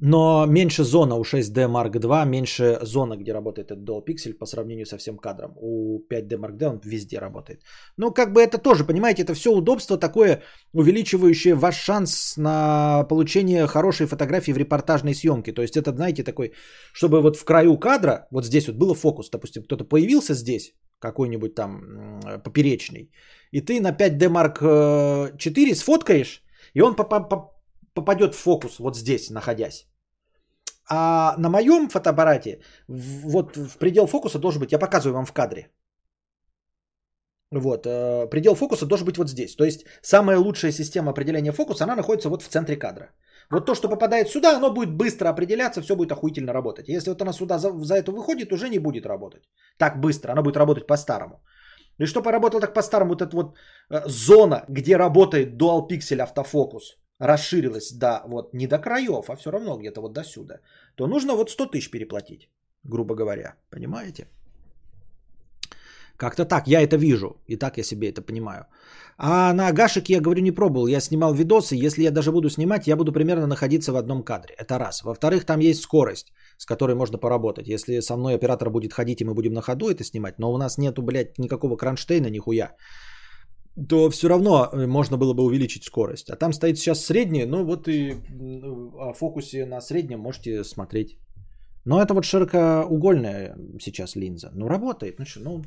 Но меньше зона у 6D Mark II, меньше зона, где работает этот Dual Pixel по сравнению со всем кадром. У 5D Mark II он везде работает. Ну, как бы это тоже, понимаете, это все удобство такое, увеличивающее ваш шанс на получение хорошей фотографии в репортажной съемке. То есть это, знаете, такой, чтобы вот в краю кадра, вот здесь вот было фокус, допустим, кто-то появился здесь, какой-нибудь там поперечный, и ты на 5D Mark IV э, сфоткаешь, и он попадет в фокус вот здесь, находясь. А на моем фотоаппарате вот в предел фокуса должен быть, я показываю вам в кадре. Вот, э, предел фокуса должен быть вот здесь. То есть самая лучшая система определения фокуса, она находится вот в центре кадра. Вот то, что попадает сюда, оно будет быстро определяться, все будет охуительно работать. Если вот она сюда за, за это выходит, уже не будет работать. Так быстро, она будет работать по-старому. И что поработал так по-старому, вот эта вот э, зона, где работает Dual Pixel автофокус – расширилась до вот не до краев, а все равно где-то вот до сюда, то нужно вот 100 тысяч переплатить, грубо говоря. Понимаете? Как-то так, я это вижу, и так я себе это понимаю. А на Агашек я говорю не пробовал, я снимал видосы, если я даже буду снимать, я буду примерно находиться в одном кадре, это раз. Во-вторых, там есть скорость, с которой можно поработать. Если со мной оператор будет ходить, и мы будем на ходу это снимать, но у нас нету, блядь, никакого кронштейна, нихуя то все равно э, можно было бы увеличить скорость. А там стоит сейчас средняя, ну вот и о фокусе на среднем можете смотреть. Но это вот широкоугольная сейчас линза. Ну работает, ну что, ну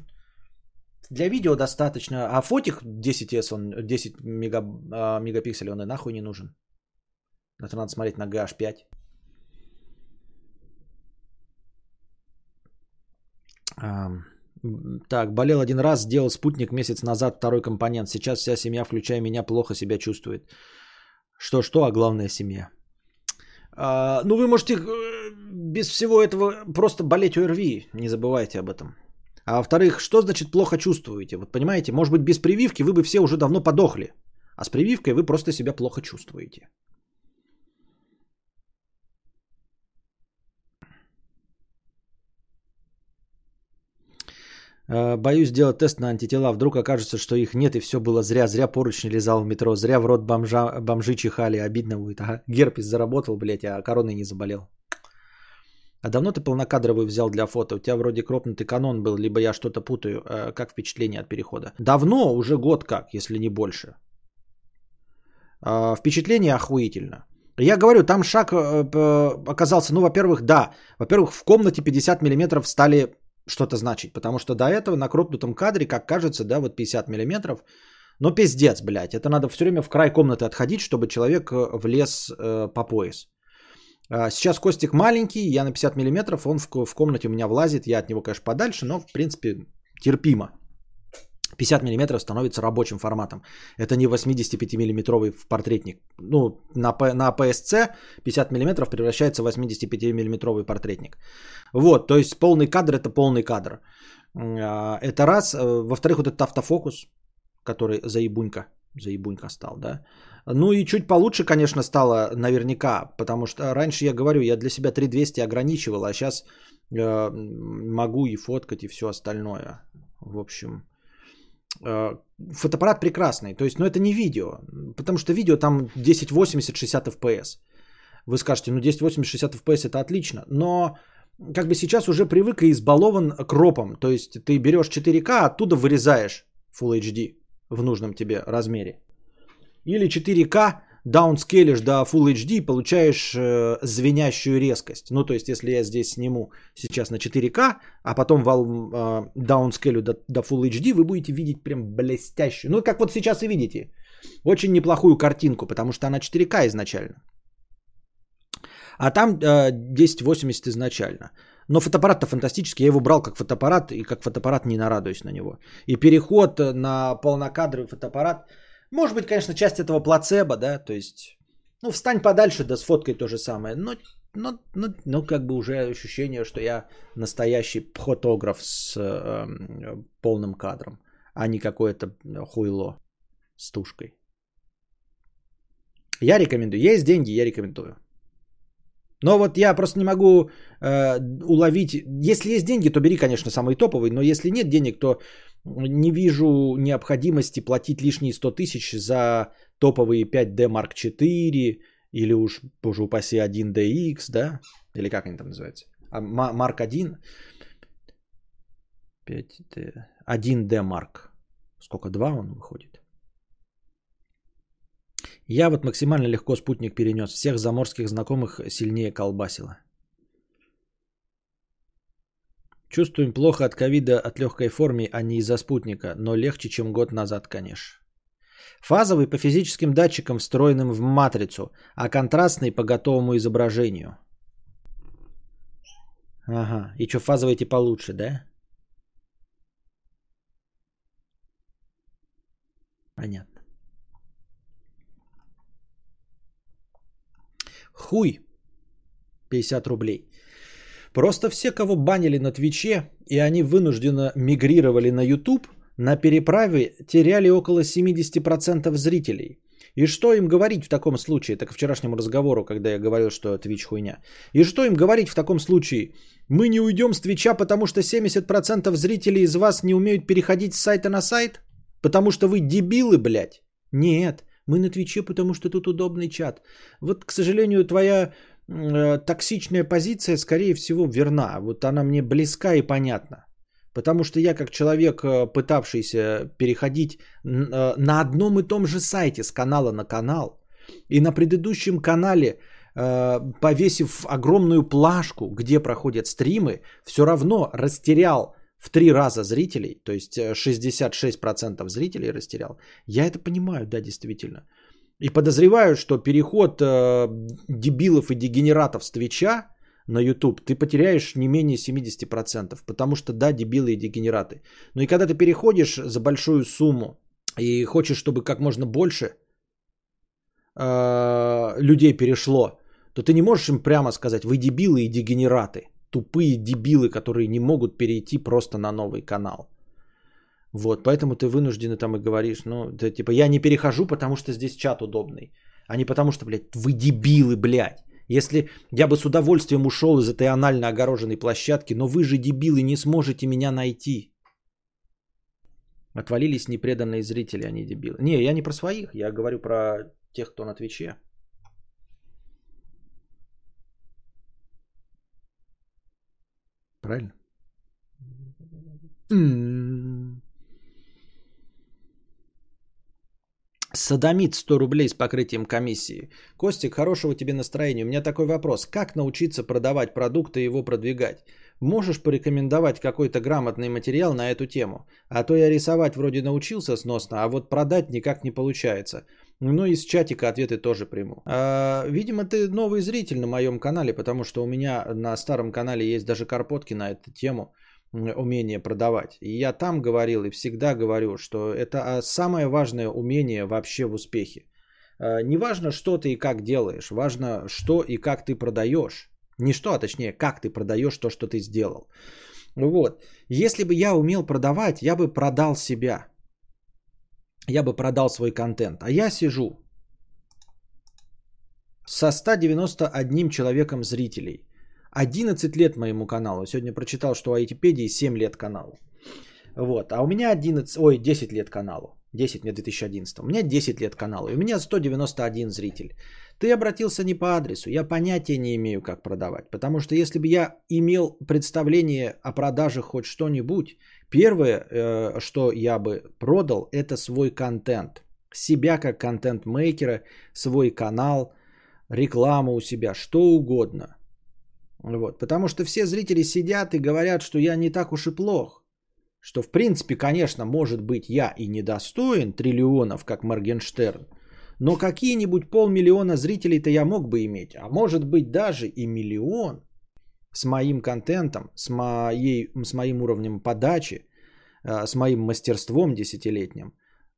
для видео достаточно. А фотик 10S, он 10 мега, а, мегапикселей, он и нахуй не нужен. Это надо смотреть на GH5. Um, так, болел один раз, сделал спутник месяц назад, второй компонент. Сейчас вся семья, включая меня, плохо себя чувствует. Что-что, а главное семья. А, ну, вы можете э, без всего этого просто болеть ОРВИ, не забывайте об этом. А во-вторых, что значит плохо чувствуете? Вот понимаете, может быть без прививки вы бы все уже давно подохли. А с прививкой вы просто себя плохо чувствуете. Боюсь сделать тест на антитела. Вдруг окажется, что их нет и все было зря. Зря поручни лизал в метро. Зря в рот бомжа, бомжи чихали. Обидно будет. Ага. Герпес заработал, блядь, а короной не заболел. А давно ты полнокадровую взял для фото? У тебя вроде кропнутый канон был, либо я что-то путаю. Э, как впечатление от перехода? Давно, уже год как, если не больше. Э, впечатление охуительно. Я говорю, там шаг оказался, ну, во-первых, да. Во-первых, в комнате 50 миллиметров стали что-то значить. Потому что до этого на крупнутом кадре, как кажется, да, вот 50 миллиметров, но пиздец, блядь. Это надо все время в край комнаты отходить, чтобы человек э, влез э, по пояс. А сейчас Костик маленький, я на 50 миллиметров, он в, в комнате у меня влазит, я от него, конечно, подальше, но, в принципе, терпимо. 50 мм становится рабочим форматом. Это не 85 миллиметровый портретник. Ну, на, на PSC 50 мм превращается в 85 миллиметровый портретник. Вот, то есть полный кадр это полный кадр. А, это раз. Во-вторых, вот этот автофокус, который заебунька, заебунька стал, да. Ну и чуть получше, конечно, стало наверняка, потому что раньше я говорю, я для себя 3200 ограничивал, а сейчас э, могу и фоткать, и все остальное. В общем, Э, фотоаппарат прекрасный, то есть, но это не видео, потому что видео там 1080-60 FPS. Вы скажете, ну 1080-60 FPS это отлично, но как бы сейчас уже привык и избалован кропом, то есть ты берешь 4К, а оттуда вырезаешь Full HD в нужном тебе размере. Или 4К даунскейлишь до Full HD, получаешь э, звенящую резкость. Ну, то есть, если я здесь сниму сейчас на 4К, а потом вал, э, до, до Full HD, вы будете видеть прям блестящую. Ну, как вот сейчас и видите. Очень неплохую картинку, потому что она 4К изначально. А там э, 1080 изначально. Но фотоаппарат-то фантастический. Я его брал как фотоаппарат, и как фотоаппарат не нарадуюсь на него. И переход на полнокадровый фотоаппарат – может быть, конечно, часть этого плацебо, да, то есть, ну, встань подальше, да сфоткай то же самое, но, но, но, но как бы уже ощущение, что я настоящий фотограф с э, полным кадром, а не какое-то хуйло с тушкой. Я рекомендую. Есть деньги, я рекомендую. Но вот я просто не могу э, уловить. Если есть деньги, то бери, конечно, самый топовый. Но если нет денег, то не вижу необходимости платить лишние 100 тысяч за топовые 5D Mark IV или уж, боже упаси, 1DX, да? Или как они там называются? А, Марк 1. 5D. 1D Марк. Сколько? 2 он выходит? Я вот максимально легко спутник перенес. Всех заморских знакомых сильнее колбасило. Чувствуем плохо от ковида, от легкой формы, а не из-за спутника, но легче, чем год назад, конечно. Фазовый по физическим датчикам, встроенным в матрицу, а контрастный по готовому изображению. Ага, и что, фазовые эти получше, да? Понятно. Хуй. 50 рублей. Просто все, кого банили на Твиче, и они вынужденно мигрировали на YouTube, на переправе теряли около 70% зрителей. И что им говорить в таком случае? Так к вчерашнему разговору, когда я говорил, что Твич хуйня. И что им говорить в таком случае? Мы не уйдем с Твича, потому что 70% зрителей из вас не умеют переходить с сайта на сайт? Потому что вы дебилы, блядь? Нет, мы на Твиче, потому что тут удобный чат. Вот, к сожалению, твоя токсичная позиция, скорее всего, верна. Вот она мне близка и понятна. Потому что я как человек, э, пытавшийся переходить э, на одном и том же сайте с канала на канал, и на предыдущем канале, э, повесив огромную плашку, где проходят стримы, все равно растерял в три раза зрителей, то есть 66% зрителей растерял. Я это понимаю, да, действительно. И подозреваю, что переход э, дебилов и дегенератов с Твича на YouTube, ты потеряешь не менее 70%, потому что да, дебилы и дегенераты. Но и когда ты переходишь за большую сумму и хочешь, чтобы как можно больше э, людей перешло, то ты не можешь им прямо сказать, вы дебилы и дегенераты, тупые дебилы, которые не могут перейти просто на новый канал. Вот, поэтому ты вынужден там и говоришь, ну, ты, типа, я не перехожу, потому что здесь чат удобный, а не потому что, блядь, вы дебилы, блядь. Если я бы с удовольствием ушел из этой анально огороженной площадки, но вы же дебилы не сможете меня найти. Отвалились непреданные зрители, они дебилы. Не, я не про своих, я говорю про тех, кто на Твиче. Правильно? М-м-м. Садомит 100 рублей с покрытием комиссии. Костик, хорошего тебе настроения. У меня такой вопрос. Как научиться продавать продукт и его продвигать? Можешь порекомендовать какой-то грамотный материал на эту тему? А то я рисовать вроде научился сносно, а вот продать никак не получается. Ну и с чатика ответы тоже приму. А, видимо, ты новый зритель на моем канале, потому что у меня на старом канале есть даже карпотки на эту тему умение продавать. И я там говорил и всегда говорю, что это а, самое важное умение вообще в успехе. А, не важно, что ты и как делаешь, важно, что и как ты продаешь. Не что, а точнее, как ты продаешь то, что ты сделал. Вот. Если бы я умел продавать, я бы продал себя. Я бы продал свой контент. А я сижу со 191 человеком зрителей. 11 лет моему каналу. Сегодня прочитал, что у Айтипедии 7 лет каналу. Вот. А у меня 11, ой, 10 лет каналу. 10 мне 2011. У меня 10 лет каналу. И у меня 191 зритель. Ты обратился не по адресу. Я понятия не имею, как продавать. Потому что если бы я имел представление о продаже хоть что-нибудь, первое, э, что я бы продал, это свой контент. Себя как контент-мейкера, свой канал, рекламу у себя, что угодно. Вот, потому что все зрители сидят и говорят, что я не так уж и плох. Что в принципе, конечно, может быть я и недостоин триллионов, как Моргенштерн. Но какие-нибудь полмиллиона зрителей-то я мог бы иметь. А может быть даже и миллион с моим контентом, с, моей, с моим уровнем подачи, э, с моим мастерством десятилетним.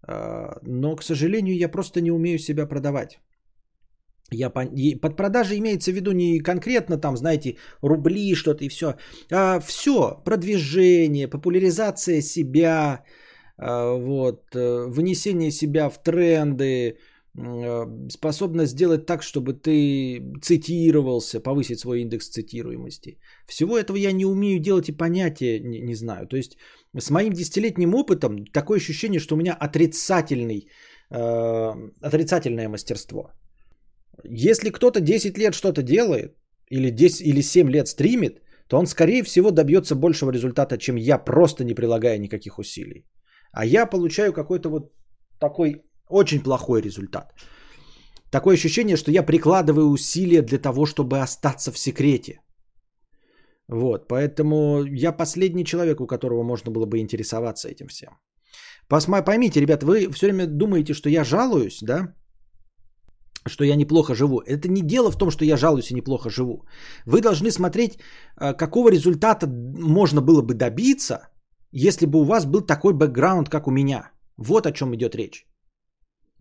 Э, но, к сожалению, я просто не умею себя продавать. Я по... Под продажей имеется в виду не конкретно там, знаете, рубли, что-то и все. А все, продвижение, популяризация себя, а, вот, э, внесение себя в тренды, а, способность сделать так, чтобы ты цитировался, повысить свой индекс цитируемости. Всего этого я не умею делать и понятия не, не знаю. То есть с моим десятилетним опытом такое ощущение, что у меня отрицательный, э, отрицательное мастерство. Если кто-то 10 лет что-то делает, или, 10, или 7 лет стримит, то он, скорее всего, добьется большего результата, чем я, просто не прилагая никаких усилий. А я получаю какой-то вот такой очень плохой результат. Такое ощущение, что я прикладываю усилия для того, чтобы остаться в секрете. Вот, поэтому я последний человек, у которого можно было бы интересоваться этим всем. Посма, поймите, ребят, вы все время думаете, что я жалуюсь, да? Что я неплохо живу. Это не дело в том, что я жалуюсь и неплохо живу. Вы должны смотреть, а, какого результата можно было бы добиться, если бы у вас был такой бэкграунд, как у меня. Вот о чем идет речь.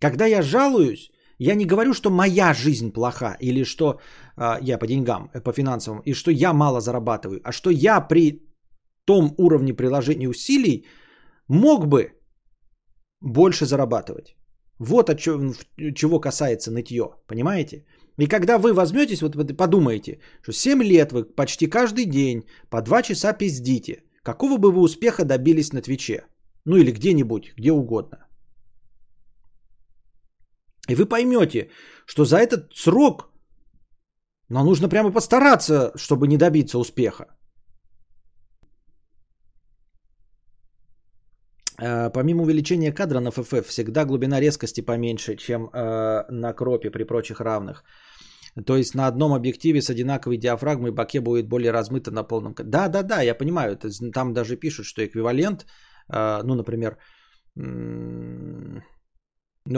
Когда я жалуюсь, я не говорю, что моя жизнь плоха, или что а, я по деньгам, э, по финансовым, и что я мало зарабатываю, а что я при том уровне приложения усилий мог бы больше зарабатывать. Вот от чего, чего касается нытье, понимаете? И когда вы возьметесь, вот подумаете, что 7 лет вы почти каждый день по 2 часа пиздите, какого бы вы успеха добились на Твиче? Ну или где-нибудь, где угодно. И вы поймете, что за этот срок, но нужно прямо постараться, чтобы не добиться успеха. Помимо увеличения кадра на FF, всегда глубина резкости поменьше, чем э, на кропе при прочих равных. То есть на одном объективе с одинаковой диафрагмой баке будет более размыто на полном... Да, да, да, я понимаю. Там даже пишут, что эквивалент, э, ну, например, ну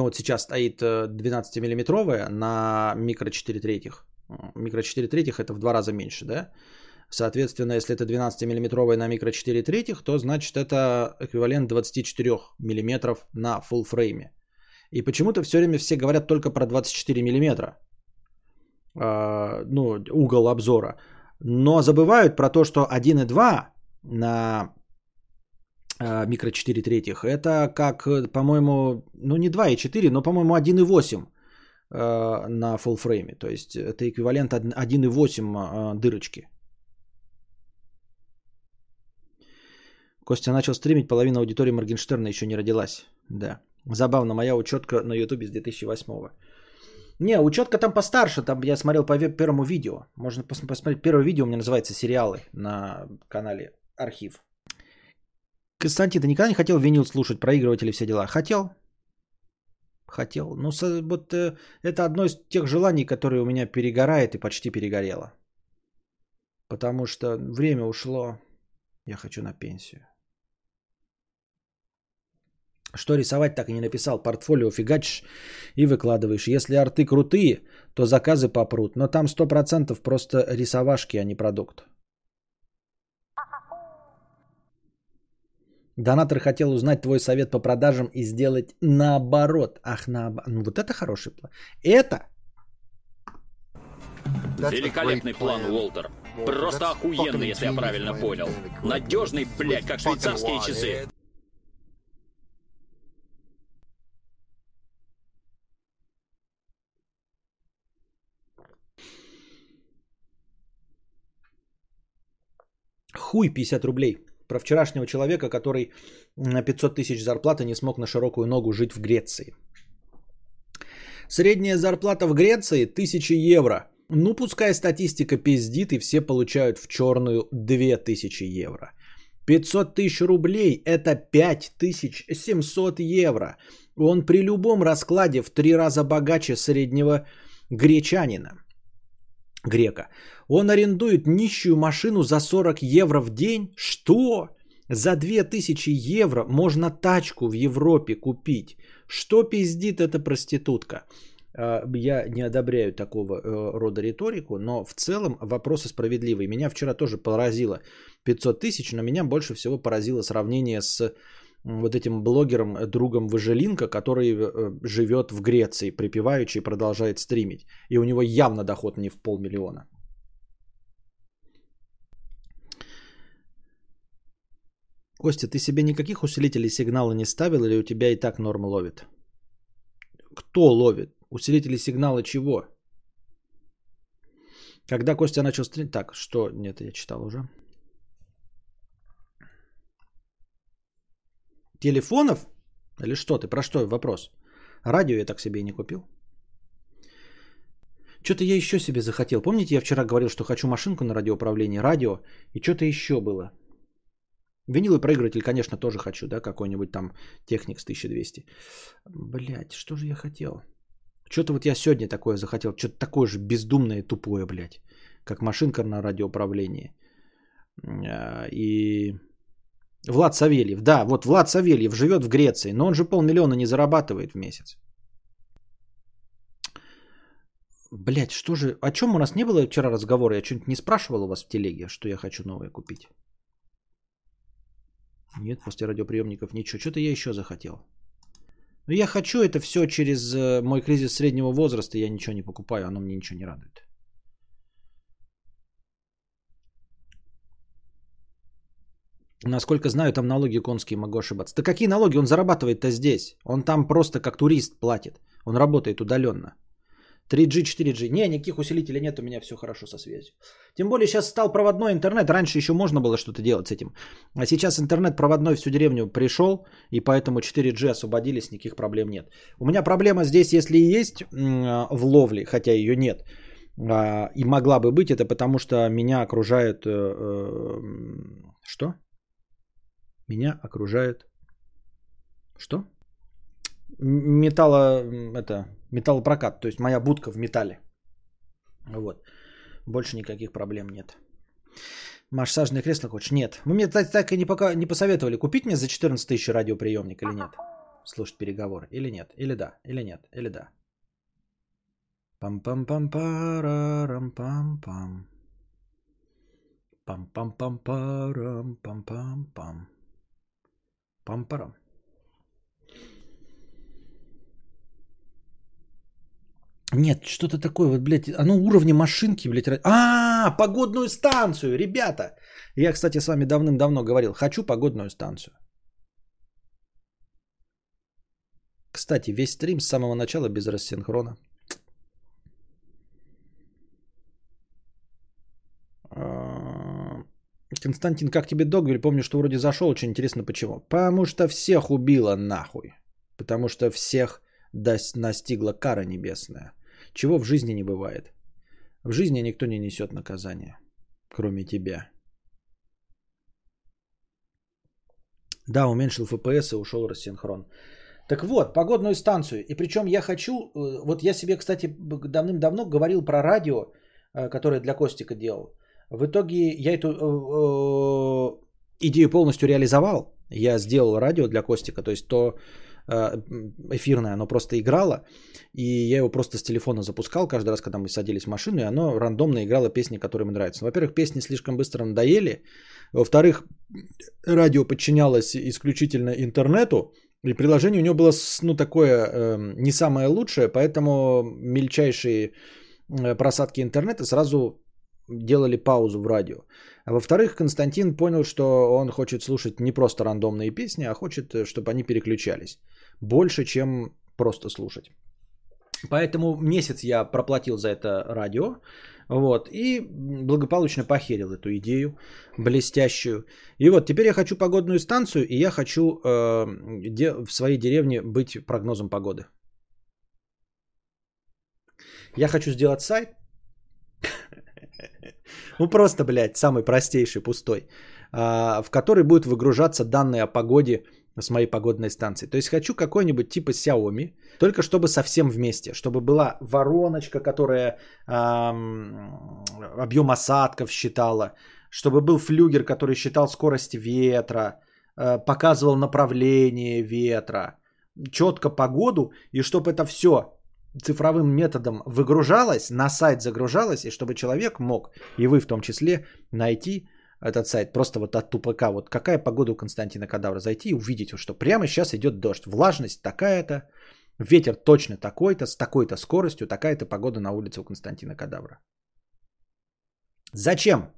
вот сейчас стоит 12-миллиметровая на микро 4 третьих. Микро 4 третьих это в два раза меньше, да? Соответственно, если это 12-мм на микро 4 третьих, то значит это эквивалент 24 мм на full фрейме. И почему-то все время все говорят только про 24 мм. Э, ну, угол обзора. Но забывают про то, что 1,2 на э, микро 4 третьих, это как, по-моему, ну не 2,4, но, по-моему, 1,8 э, на full фрейме. То есть это эквивалент 1,8 дырочки. Костя начал стримить, половина аудитории Моргенштерна еще не родилась. Да. Забавно, моя учетка на ютубе с 2008 Не, учетка там постарше, там я смотрел по первому видео. Можно посмотреть, первое видео у меня называется «Сериалы» на канале Архив. Константин, ты никогда не хотел винил слушать, проигрывать все дела? Хотел. Хотел. Ну, вот э, это одно из тех желаний, которые у меня перегорает и почти перегорело. Потому что время ушло. Я хочу на пенсию. Что рисовать, так и не написал. Портфолио фигачишь и выкладываешь. Если арты крутые, то заказы попрут. Но там 100% просто рисовашки, а не продукт. Донатор хотел узнать твой совет по продажам и сделать наоборот. Ах, наоборот. Ну вот это хороший план. Это...
Великолепный план, Уолтер. Просто охуенный, если я правильно понял. Надежный, блядь, как швейцарские часы.
Хуй 50 рублей. Про вчерашнего человека, который на 500 тысяч зарплаты не смог на широкую ногу жить в Греции. Средняя зарплата в Греции 1000 евро. Ну, пускай статистика пиздит и все получают в черную 2000 евро. 500 тысяч рублей – это 5700 евро. Он при любом раскладе в три раза богаче среднего гречанина. Грека. Он арендует нищую машину за 40 евро в день. Что? За 2000 евро можно тачку в Европе купить. Что пиздит эта проститутка? А, я не одобряю такого э, рода риторику, но в целом вопросы справедливые. Меня вчера тоже поразило 500 тысяч, но меня больше всего поразило сравнение с вот этим блогером, э, другом Выжилинка, который э, живет в Греции, припеваючи и продолжает стримить. И у него явно доход не в полмиллиона. Костя, ты себе никаких усилителей сигнала не ставил или у тебя и так норм ловит? Кто ловит? Усилители сигнала чего? Когда Костя начал стримить... Так, что? Нет, я читал уже. Телефонов? Или что ты? Про что вопрос? Радио я так себе и не купил. Что-то я еще себе захотел. Помните, я вчера говорил, что хочу машинку на радиоуправлении, радио, и что-то еще было. Виниловый проигрыватель, конечно, тоже хочу, да, какой-нибудь там Техникс 1200. Блять, что же я хотел? Что-то вот я сегодня такое захотел, что-то такое же бездумное тупое, блядь, как машинка на радиоуправлении. А, и Влад Савельев, да, вот Влад Савельев живет в Греции, но он же полмиллиона не зарабатывает в месяц. Блять, что же, о чем у нас не было вчера разговора? Я что-нибудь не спрашивал у вас в телеге, что я хочу новое купить? Нет, после радиоприемников ничего. Что-то я еще захотел. Но я хочу это все через э, мой кризис среднего возраста. Я ничего не покупаю, оно мне ничего не радует. Насколько знаю, там налоги конские, могу ошибаться. Да какие налоги? Он зарабатывает-то здесь. Он там просто как турист платит. Он работает удаленно. 3G, 4G. Не, никаких усилителей нет, у меня все хорошо со связью. Тем более сейчас стал проводной интернет. Раньше еще можно было что-то делать с этим. А сейчас интернет проводной всю деревню пришел, и поэтому 4G освободились, никаких проблем нет. У меня проблема здесь, если и есть в ловле, хотя ее нет, а, и могла бы быть, это потому что меня окружает... Э, э, что? Меня окружает... Что? Металло... Это металлопрокат, то есть моя будка в металле. Вот. Больше никаких проблем нет. Массажное кресло хочешь? Нет. Вы мне так, так и не, пока, не посоветовали купить мне за 14 тысяч радиоприемник или нет? Слушать переговоры. Или нет? Или да? Или нет? Или да? пам пам пам парам пам пам пам пам пам парам пам пам пам пам парам Нет, что-то такое, вот, блядь, оно уровня машинки, блядь. А, погодную станцию, ребята. Я, кстати, с вами давным-давно говорил, хочу погодную станцию. Кстати, весь стрим с самого начала без рассинхрона. Константин, как тебе Догвиль? Помню, что вроде зашел, очень интересно почему. Потому что всех убило нахуй. Потому что всех настигла кара небесная. Чего в жизни не бывает. В жизни никто не несет наказания, кроме тебя. Да, уменьшил FPS и ушел рассинхрон. Так вот, погодную станцию. И причем я хочу, э, вот я себе, кстати, давным-давно говорил про радио, э, которое для Костика делал. В итоге я эту э, э, идею полностью реализовал. Я сделал радио для Костика, то есть то, Э, эфирное, оно просто играло, и я его просто с телефона запускал каждый раз, когда мы садились в машину, и оно рандомно играло песни, которые мне нравятся. Во-первых, песни слишком быстро надоели, во-вторых, радио подчинялось исключительно интернету, и приложение у него было ну, такое э, не самое лучшее, поэтому мельчайшие просадки интернета сразу делали паузу в радио. А во-вторых, Константин понял, что он хочет слушать не просто рандомные песни, а хочет, э, чтобы они переключались больше, чем просто слушать. Поэтому месяц я проплатил за это радио, вот, и благополучно похерил эту идею блестящую. И вот теперь я хочу погодную станцию, и я хочу э, де, в своей деревне быть прогнозом погоды. Я хочу сделать сайт, ну просто, блядь, самый простейший, пустой, а, в который будет выгружаться данные о погоде с моей погодной станции. То есть хочу какой-нибудь типа Xiaomi, только чтобы совсем вместе, чтобы была вороночка, которая эм, объем осадков считала, чтобы был флюгер, который считал скорость ветра, э, показывал направление ветра, четко погоду, и чтобы это все цифровым методом выгружалось, на сайт загружалось, и чтобы человек мог, и вы в том числе, найти этот сайт, просто вот от тупака, вот какая погода у Константина Кадавра, зайти и увидеть, что прямо сейчас идет дождь, влажность такая-то, ветер точно такой-то, с такой-то скоростью, такая-то погода на улице у Константина Кадавра. Зачем?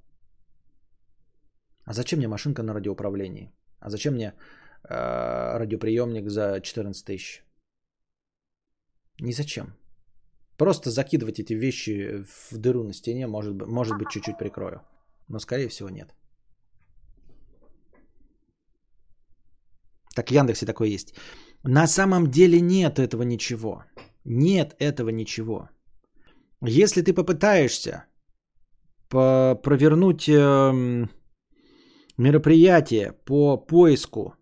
А зачем мне машинка на радиоуправлении? А зачем мне э, радиоприемник за 14 тысяч? Ни зачем. Просто закидывать эти вещи в дыру на стене, может, может быть, чуть-чуть прикрою но скорее всего нет. Так в Яндексе такое есть. На самом деле нет этого ничего. Нет этого ничего. Если ты попытаешься по провернуть э, мероприятие по поиску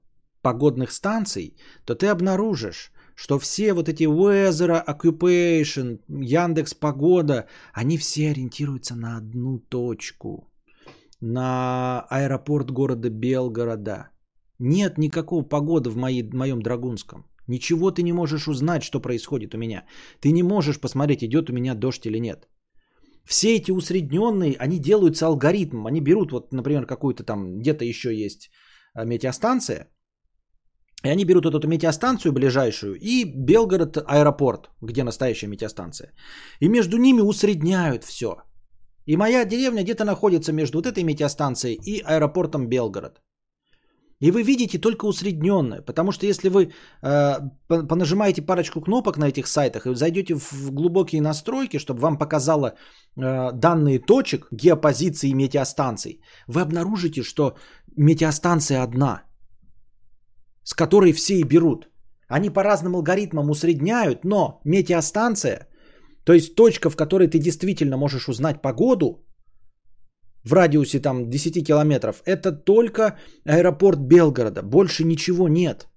погодных станций, то ты обнаружишь, что все вот эти Weather, Occupation, Яндекс Погода, они все ориентируются на одну точку, на аэропорт города Белгорода. Нет никакого погоды в моей, моем Драгунском. Ничего ты не можешь узнать, что происходит у меня. Ты не можешь посмотреть, идет у меня дождь или нет. Все эти усредненные, они делаются алгоритмом. Они берут, вот, например, какую-то там, где-то еще есть э, метеостанция, и они берут вот эту метеостанцию ближайшую и Белгород аэропорт, где настоящая метеостанция. И между ними усредняют все. И моя деревня где-то находится между вот этой метеостанцией и аэропортом Белгород. И вы видите только усредненное, потому что если вы э, понажимаете парочку кнопок на этих сайтах и зайдете в глубокие настройки, чтобы вам показало э, данные точек, геопозиции метеостанций, вы обнаружите, что метеостанция одна – с которой все и берут. Они по разным алгоритмам усредняют, но метеостанция, то есть точка, в которой ты действительно можешь узнать погоду, в радиусе там 10 километров, это только аэропорт Белгорода. Больше ничего нет.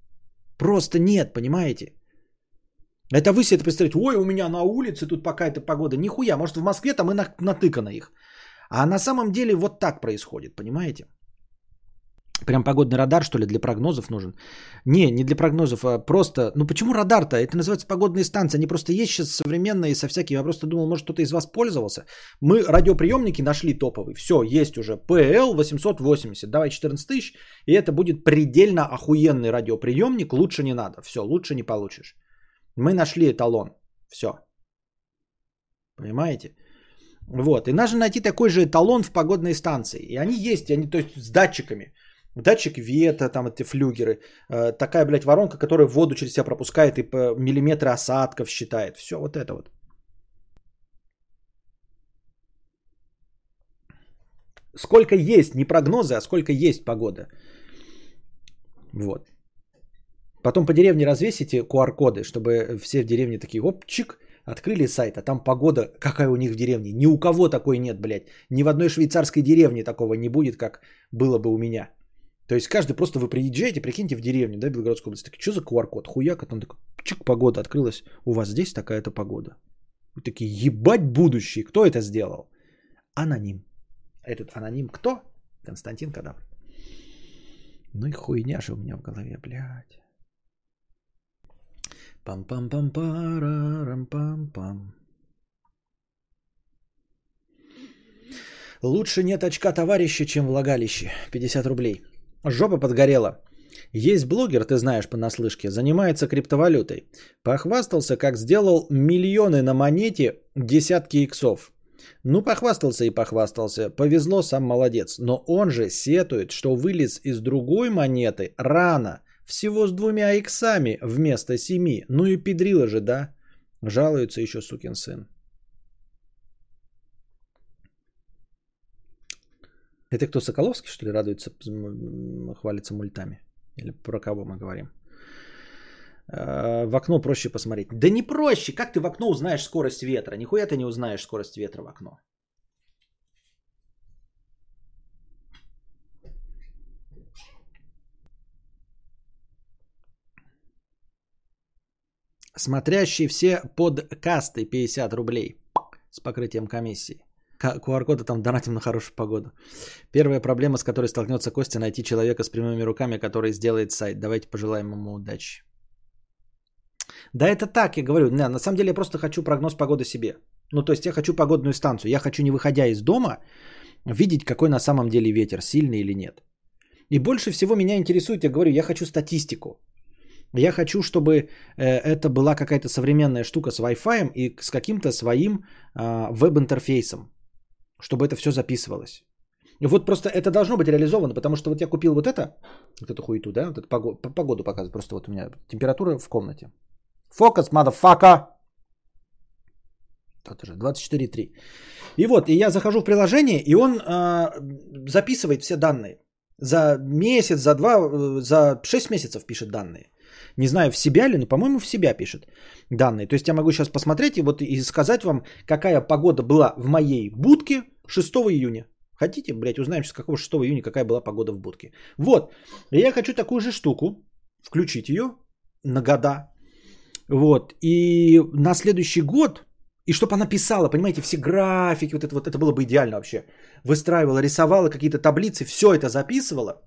Просто нет, понимаете? Это вы себе это представляете, ой, у меня на улице тут пока эта погода. Нихуя, может в Москве там и натыкано их. А на самом деле вот так происходит, понимаете? Прям погодный радар, что ли, для прогнозов нужен? Не, не для прогнозов, а просто... Ну почему радар-то? Это называется погодные станции. Они просто есть сейчас современные со всякими. Я просто думал, может кто-то из вас пользовался. Мы радиоприемники нашли топовый. Все, есть уже. PL 880. Давай 14 тысяч. И это будет предельно охуенный радиоприемник. Лучше не надо. Все, лучше не получишь. Мы нашли эталон. Все. Понимаете? Вот. И нужно найти такой же эталон в погодной станции. И они есть, они, то есть с датчиками датчик вета, там эти флюгеры, э, такая, блядь, воронка, которая воду через себя пропускает и по миллиметры осадков считает. Все вот это вот. Сколько есть, не прогнозы, а сколько есть погода. Вот. Потом по деревне развесите QR-коды, чтобы все в деревне такие, оп, чик, открыли сайт, а там погода, какая у них в деревне. Ни у кого такой нет, блядь. Ни в одной швейцарской деревне такого не будет, как было бы у меня. То есть каждый просто вы приезжаете, прикиньте, в деревню, да, Белгородской области, такие, что за QR-код, хуяк, а там такой, чик, погода открылась, у вас здесь такая-то погода. Вы такие, ебать будущее, кто это сделал? Аноним. Этот аноним кто? Константин Кадавр. Ну и хуйня же у меня в голове, блядь. Пам-пам-пам-парам-пам-пам. Лучше нет очка товарища, чем влагалище. 50 рублей. Жопа подгорела. Есть блогер, ты знаешь понаслышке, занимается криптовалютой. Похвастался, как сделал миллионы на монете десятки иксов. Ну, похвастался и похвастался. Повезло, сам молодец. Но он же сетует, что вылез из другой монеты рано. Всего с двумя иксами вместо семи. Ну и педрила же, да? Жалуется еще сукин сын. Это кто, Соколовский, что ли, радуется, хвалится мультами? Или про кого мы говорим? А, в окно проще посмотреть. Да не проще. Как ты в окно узнаешь скорость ветра? Нихуя ты не узнаешь скорость ветра в окно. Смотрящий все подкасты 50 рублей с покрытием комиссии. QR-коды там донатим на хорошую погоду. Первая проблема, с которой столкнется Костя, найти человека с прямыми руками, который сделает сайт. Давайте пожелаем ему удачи. Да это так, я говорю. На самом деле я просто хочу прогноз погоды себе. Ну, то есть я хочу погодную станцию. Я хочу, не выходя из дома, видеть, какой на самом деле ветер, сильный или нет. И больше всего меня интересует, я говорю, я хочу статистику. Я хочу, чтобы э, это была какая-то современная штука с Wi-Fi и с каким-то своим э, веб-интерфейсом чтобы это все записывалось. И вот просто это должно быть реализовано, потому что вот я купил вот это, вот эту хуету, да, вот эту погоду, погоду показывает, просто вот у меня температура в комнате. Фокус, motherfucker! Это же 24.3. И вот, и я захожу в приложение, и он э, записывает все данные. За месяц, за два, за 6 месяцев пишет данные. Не знаю, в себя ли, но, по-моему, в себя пишет данные. То есть я могу сейчас посмотреть и вот и сказать вам, какая погода была в моей будке 6 июня. Хотите, блядь, узнаем сейчас, какого 6 июня, какая была погода в будке. Вот, я хочу такую же штуку, включить ее на года. Вот, и на следующий год, и чтобы она писала, понимаете, все графики, вот это вот, это было бы идеально вообще. Выстраивала, рисовала какие-то таблицы, все это записывала.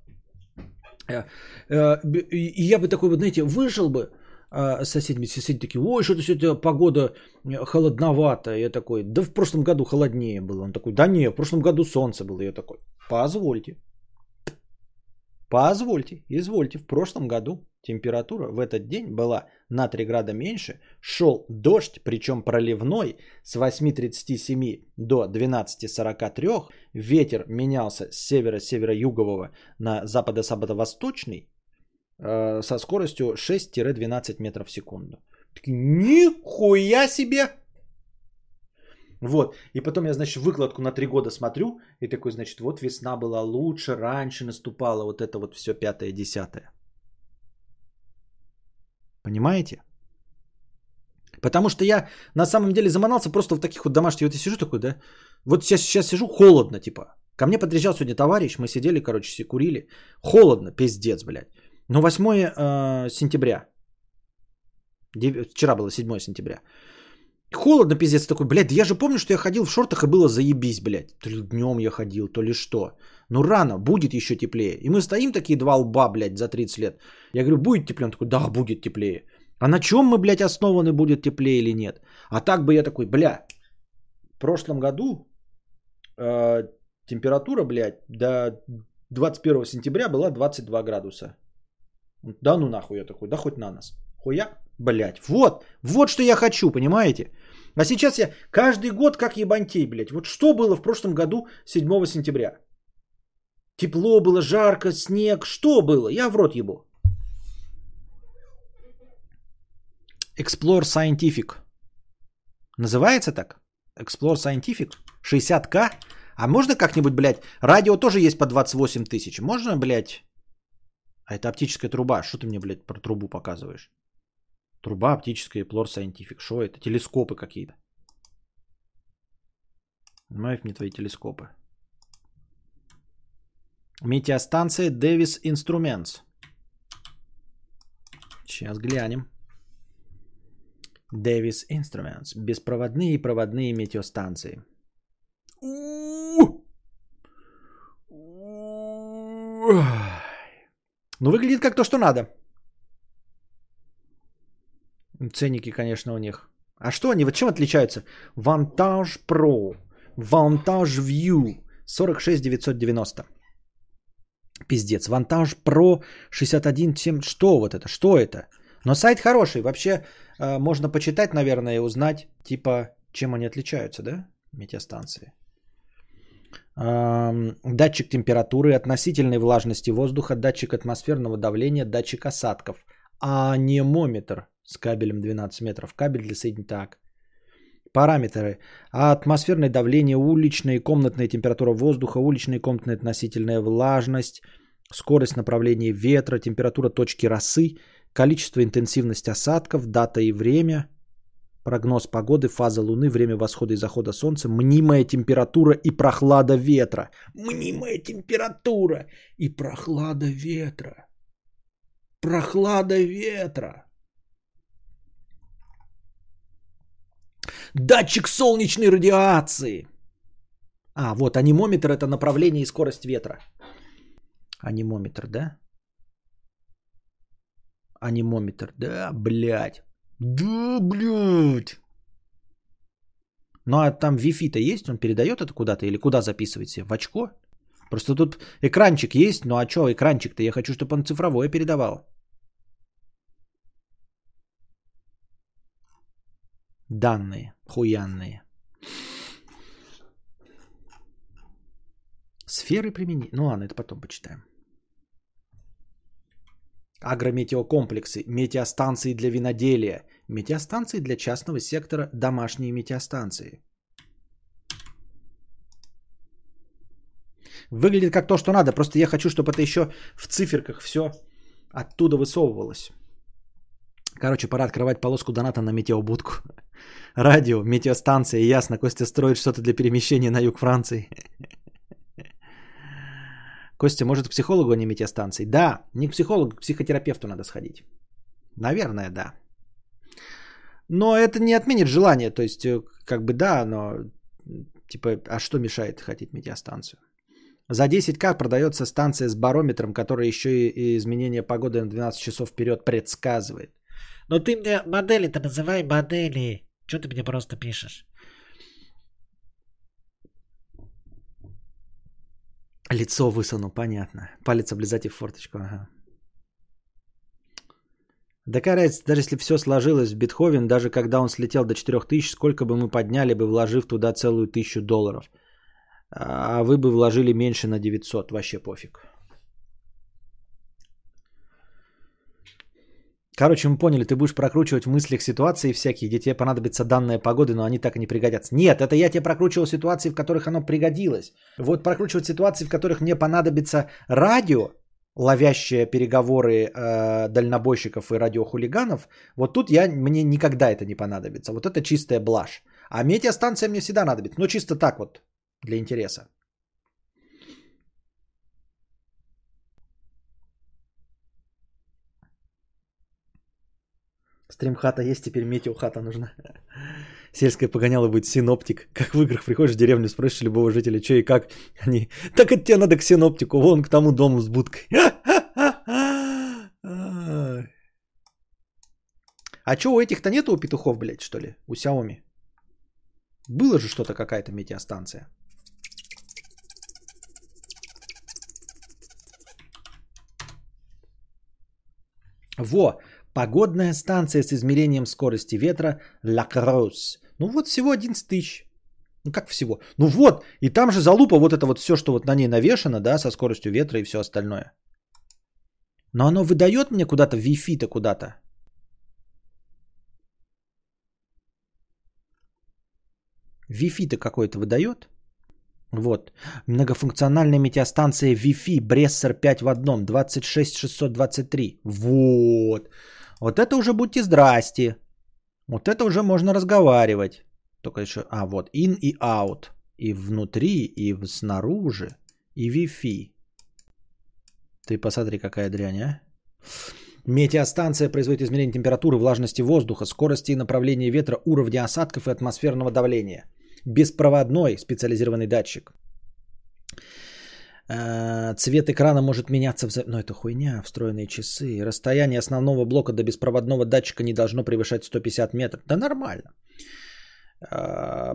Э, э, и я бы такой вот, знаете, вышел бы, а соседи, соседи такие, ой, что-то сегодня погода э, холодноватая. Я такой, да в прошлом году холоднее было. Он такой, да не, в прошлом году солнце было. Я такой, позвольте. Позвольте, извольте, в прошлом году температура в этот день была на 3 града меньше, шел дождь, причем проливной, с 8.37 до 12.43, ветер менялся с севера-северо-югового на западо-западо-восточный, Э, со скоростью 6-12 метров в секунду. Такие, нихуя себе! Вот, и потом я, значит, выкладку на три года смотрю, и такой, значит, вот весна была лучше, раньше наступала, вот это вот все пятое, десятое. Понимаете? Потому что я на самом деле заманался просто в таких вот домашних, вот я сижу такой, да, вот сейчас, сейчас сижу, холодно, типа. Ко мне подъезжал сегодня товарищ, мы сидели, короче, все курили. Холодно, пиздец, блядь. Но 8 э, сентября. Вчера было 7 сентября. Холодно, пиздец, такой, блядь, да я же помню, что я ходил в шортах и было заебись, блядь. То ли днем я ходил, то ли что. Ну рано, будет еще теплее. И мы стоим такие два лба, блядь, за 30 лет. Я говорю, будет теплее? Он такой, да, будет теплее. А на чем мы, блядь, основаны, будет теплее или нет? А так бы я такой, бля, в прошлом году э, температура, блядь, до 21 сентября была 22 градуса. Да ну нахуй я такой, да хоть на нас. Хуя, блядь. Вот, вот что я хочу, понимаете? А сейчас я каждый год как ебантей, блядь. Вот что было в прошлом году 7 сентября? Тепло было, жарко, снег. Что было? Я в рот ебу. Explore Scientific. Называется так? Explore Scientific? 60к? А можно как-нибудь, блядь, радио тоже есть по 28 тысяч. Можно, блядь, а это оптическая труба. Что ты мне, блядь, про трубу показываешь? Труба оптическая, Plor Scientific. Что это? Телескопы какие-то. Нафиг мне твои телескопы. Метеостанция Davis Instruments. Сейчас глянем. Davis Instruments. Беспроводные и проводные метеостанции. Ну, выглядит как то, что надо. Ценники, конечно, у них. А что они, вот чем отличаются? Vantage Pro, Vantage View 46 990. Пиздец. Vantage Pro 61 7. Что вот это? Что это? Но сайт хороший. Вообще э, можно почитать, наверное, и узнать, типа, чем они отличаются, да? Метеостанции датчик температуры, относительной влажности воздуха, датчик атмосферного давления, датчик осадков, анемометр с кабелем 12 метров, кабель для соединения. Так, параметры. Атмосферное давление, уличная и комнатная температура воздуха, уличная и комнатная относительная влажность, скорость направления ветра, температура точки росы, количество интенсивность осадков, дата и время – Прогноз погоды, фаза Луны, время восхода и захода Солнца, мнимая температура и прохлада ветра. Мнимая температура и прохлада ветра. Прохлада ветра. Датчик солнечной радиации. А, вот анимометр это направление и скорость ветра. Анимометр, да? Анимометр, да, блядь. Да, блядь. Ну а там Wi-Fi-то есть, он передает это куда-то или куда записывает себе? В очко? Просто тут экранчик есть, ну а что экранчик-то? Я хочу, чтобы он цифровое передавал. Данные, хуянные. Сферы применения. Ну ладно, это потом почитаем. Агрометеокомплексы, метеостанции для виноделия, метеостанции для частного сектора, домашние метеостанции. Выглядит как то, что надо, просто я хочу, чтобы это еще в циферках все оттуда высовывалось. Короче, пора открывать полоску доната на метеобудку. Радио, метеостанция, ясно, Костя строит что-то для перемещения на юг Франции. Костя, может к психологу, а не метеостанции? Да, не к психологу, к психотерапевту надо сходить. Наверное, да. Но это не отменит желание, то есть, э, как бы да, но типа, а что мешает хотеть метеостанцию? За 10к продается станция с барометром, которая еще и изменение погоды на 12 часов вперед предсказывает.
Но ты мне модели-то называй модели. Что ты мне просто пишешь?
Лицо высуну, понятно. Палец облизать и в форточку, ага. Да какая даже если все сложилось в Бетховен, даже когда он слетел до 4000, сколько бы мы подняли бы, вложив туда целую тысячу долларов. А вы бы вложили меньше на 900, вообще пофиг. Короче, мы поняли, ты будешь прокручивать в мыслях ситуации всякие, где тебе понадобится данная погода, но они так и не пригодятся. Нет, это я тебе прокручивал ситуации, в которых оно пригодилось. Вот прокручивать ситуации, в которых мне понадобится радио, ловящее переговоры э, дальнобойщиков и радиохулиганов, вот тут я, мне никогда это не понадобится. Вот это чистая блажь. А метеостанция мне всегда надобится. Ну, чисто так вот, для интереса. Стримхата есть, теперь метеохата нужна. Сельская погоняла будет синоптик. Как в играх приходишь в деревню, спросишь любого жителя, что и как. Они, так это тебе надо к синоптику, вон к тому дому с будкой. А что, у этих-то нету у петухов, блядь, что ли? У Xiaomi? Было же что-то, какая-то метеостанция. Во, Погодная станция с измерением скорости ветра La Crosse. Ну вот всего 11 тысяч. Ну как всего? Ну вот, и там же залупа вот это вот все, что вот на ней навешано, да, со скоростью ветра и все остальное. Но оно выдает мне куда-то Wi-Fi-то куда-то. Wi-Fi-то какой-то выдает? Вот. Многофункциональная метеостанция Wi-Fi Брессер 5 в одном 26623. Вот. Вот это уже будьте здрасте. Вот это уже можно разговаривать. Только еще, а вот, in и out. И внутри, и снаружи, и Wi-Fi. Ты посмотри, какая дрянь, а. Метеостанция производит измерение температуры, влажности воздуха, скорости и направления ветра, уровня осадков и атмосферного давления. Беспроводной специализированный датчик. Э, цвет экрана может меняться, в... но это хуйня, встроенные часы. Расстояние основного блока до беспроводного датчика не должно превышать 150 метров. Да нормально. Э,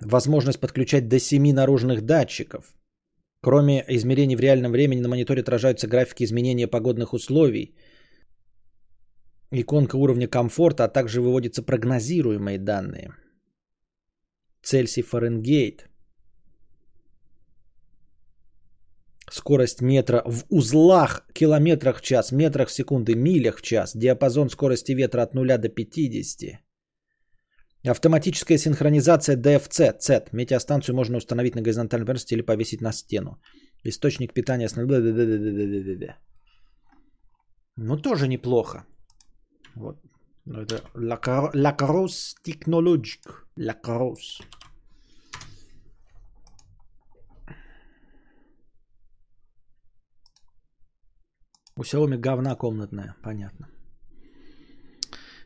Возможность подключать до 7 наружных датчиков. Кроме измерений в реальном времени на мониторе отражаются графики изменения погодных условий, иконка уровня комфорта, а также выводятся прогнозируемые данные – Цельсий Фаренгейт. Скорость метра в узлах, километрах в час, метрах в секунды, милях в час. Диапазон скорости ветра от 0 до 50. Автоматическая синхронизация DFC, Z. Метеостанцию можно установить на горизонтальной поверхности или повесить на стену. Источник питания с... Ну, тоже неплохо. Вот. Ну, это Lacrosse Technologic. Lacrosse. У Xiaomi говна комнатная, понятно.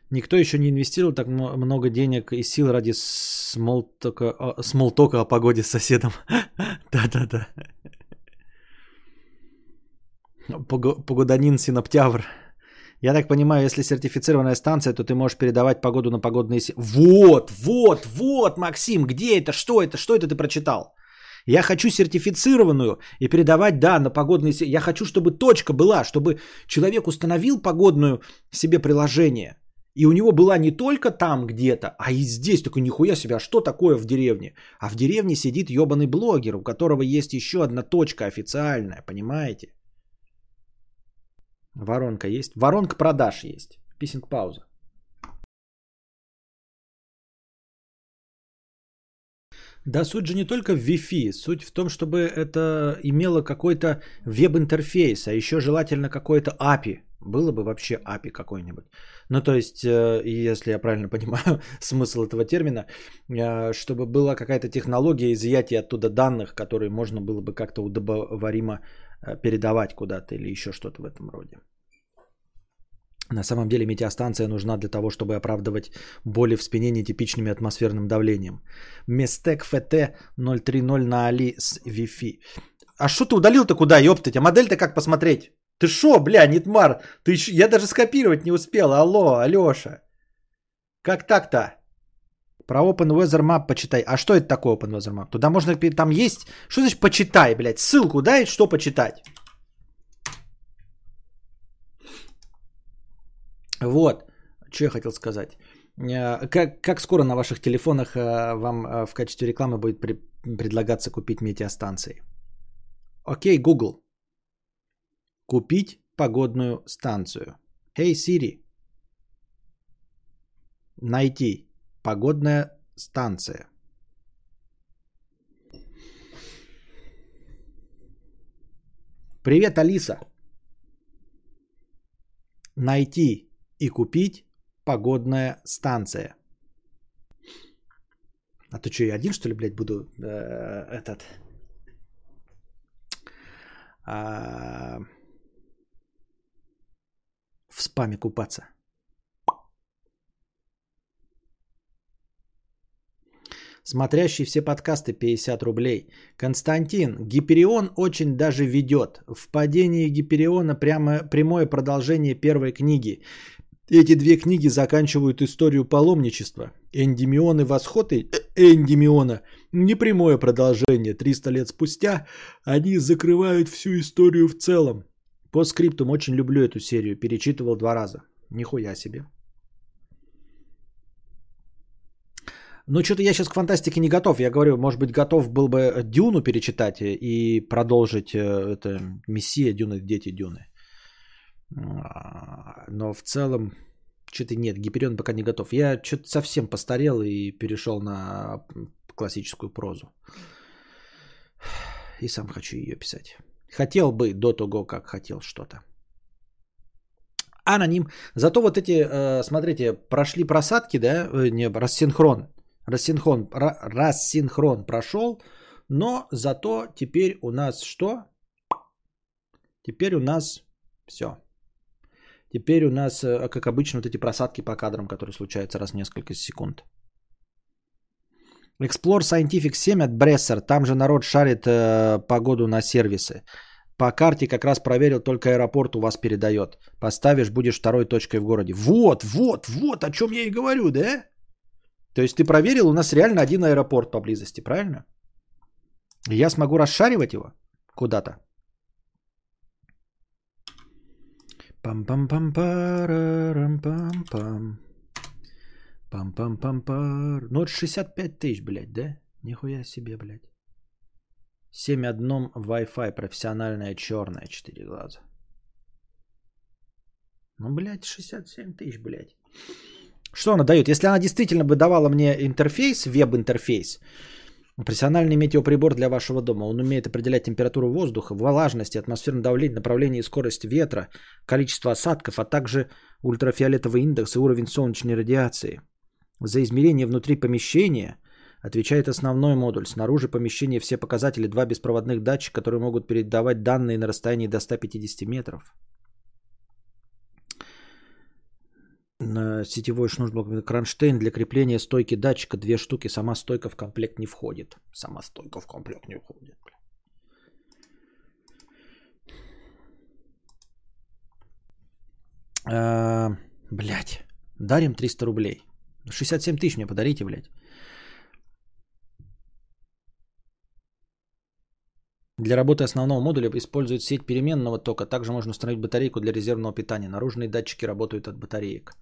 Никто еще не инвестировал так много денег и сил ради смолтока, смолтока о погоде с соседом. Да-да-да. Погоданин синоптявр. Я так понимаю, если сертифицированная станция, то ты можешь передавать погоду на погодные... Вот, вот, вот, Максим, где это, что это, что это ты прочитал? Я хочу сертифицированную и передавать, да, на погодные... Я хочу, чтобы точка была, чтобы человек установил погодную себе приложение. И у него была не только там где-то, а и здесь. Такой, нихуя себе, а что такое в деревне? А в деревне сидит ебаный блогер, у которого есть еще одна точка официальная, понимаете? Воронка есть? Воронка продаж есть. Писинг пауза. Да суть же не только в Wi-Fi, суть в том, чтобы это имело какой-то веб-интерфейс, а еще желательно какой-то API. Было бы вообще API какой-нибудь. Ну, то есть, э, если я правильно понимаю смысл этого термина, э, чтобы была какая-то технология изъятия оттуда данных, которые можно было бы как-то удобоваримо передавать куда-то или еще что-то в этом роде. На самом деле метеостанция нужна для того, чтобы оправдывать боли в спине нетипичными атмосферным давлением. Местек ФТ 030 на Али с Wi-Fi. А что ты удалил-то куда, ёптать? А модель-то как посмотреть? Ты шо, бля, Нитмар? Ты еще... Я даже скопировать не успел. Алло, Алёша. Как так-то? Про Open Weather Map почитай. А что это такое Open Weather Map? Туда можно... Там есть... Что значит почитай, блядь? Ссылку дай, что почитать? Вот. Что я хотел сказать. Э, как, как скоро на ваших телефонах э, вам э, в качестве рекламы будет при, предлагаться купить метеостанции? Окей, Google. Купить погодную станцию. Hey Siri. Найти погодная станция. Привет, Алиса. Найти и купить погодная станция. А ты что, я один, что ли, блядь, буду э, этот... А, в спаме купаться. Смотрящий все подкасты 50 рублей. Константин, Гиперион очень даже ведет. В падении Гипериона прямо прямое продолжение первой книги. Эти две книги заканчивают историю паломничества. Эндимион и восход э, Эндимиона – непрямое продолжение. 300 лет спустя они закрывают всю историю в целом. По скриптум очень люблю эту серию, перечитывал два раза. Нихуя себе. Ну, что-то я сейчас к фантастике не готов. Я говорю, может быть, готов был бы Дюну перечитать и продолжить э, это Мессия, Дюны, Дети Дюны. А, но в целом, что-то нет, Гиперион пока не готов. Я что-то совсем постарел и перешел на классическую прозу. И сам хочу ее писать. Хотел бы до того, как хотел что-то. Аноним. Зато вот эти, э, смотрите, прошли просадки, да, э, не, рассинхрон. Рассинхрон, рассинхрон прошел, но зато теперь у нас что? Теперь у нас все. Теперь у нас, э, как обычно, вот эти просадки по кадрам, которые случаются раз в несколько секунд. Explore Scientific 7 от Брессер. Там же народ шарит э, погоду на сервисы. По карте как раз проверил, только аэропорт у вас передает. Поставишь, будешь второй точкой в городе. Вот, вот, вот, о чем я и говорю, да? То есть ты проверил, у нас реально один аэропорт поблизости, правильно? И я смогу расшаривать его куда-то. Пам-пам-пам-парам-пам-пам. Пам-пам-пам-пар. Ну, это 65 тысяч, блядь, да? Нихуя себе, блядь. 7 одном Wi-Fi, профессиональная черная, 4 глаза. Ну, блядь, 67 тысяч, блядь. Что она дает? Если она действительно бы давала мне интерфейс, веб-интерфейс, профессиональный метеоприбор для вашего дома, он умеет определять температуру воздуха, влажность, атмосферное давление, направление и скорость ветра, количество осадков, а также ультрафиолетовый индекс и уровень солнечной радиации. За измерение внутри помещения отвечает основной модуль. Снаружи помещения все показатели, два беспроводных датчика, которые могут передавать данные на расстоянии до 150 метров. На сетевой шнурблок кронштейн для крепления стойки датчика две штуки. Сама стойка в комплект не входит. Сама стойка в комплект не входит. А, блять. Дарим 300 рублей. 67 тысяч мне подарите, блядь. Для работы основного модуля используют сеть переменного тока. Также можно установить батарейку для резервного питания. Наружные датчики работают от батареек.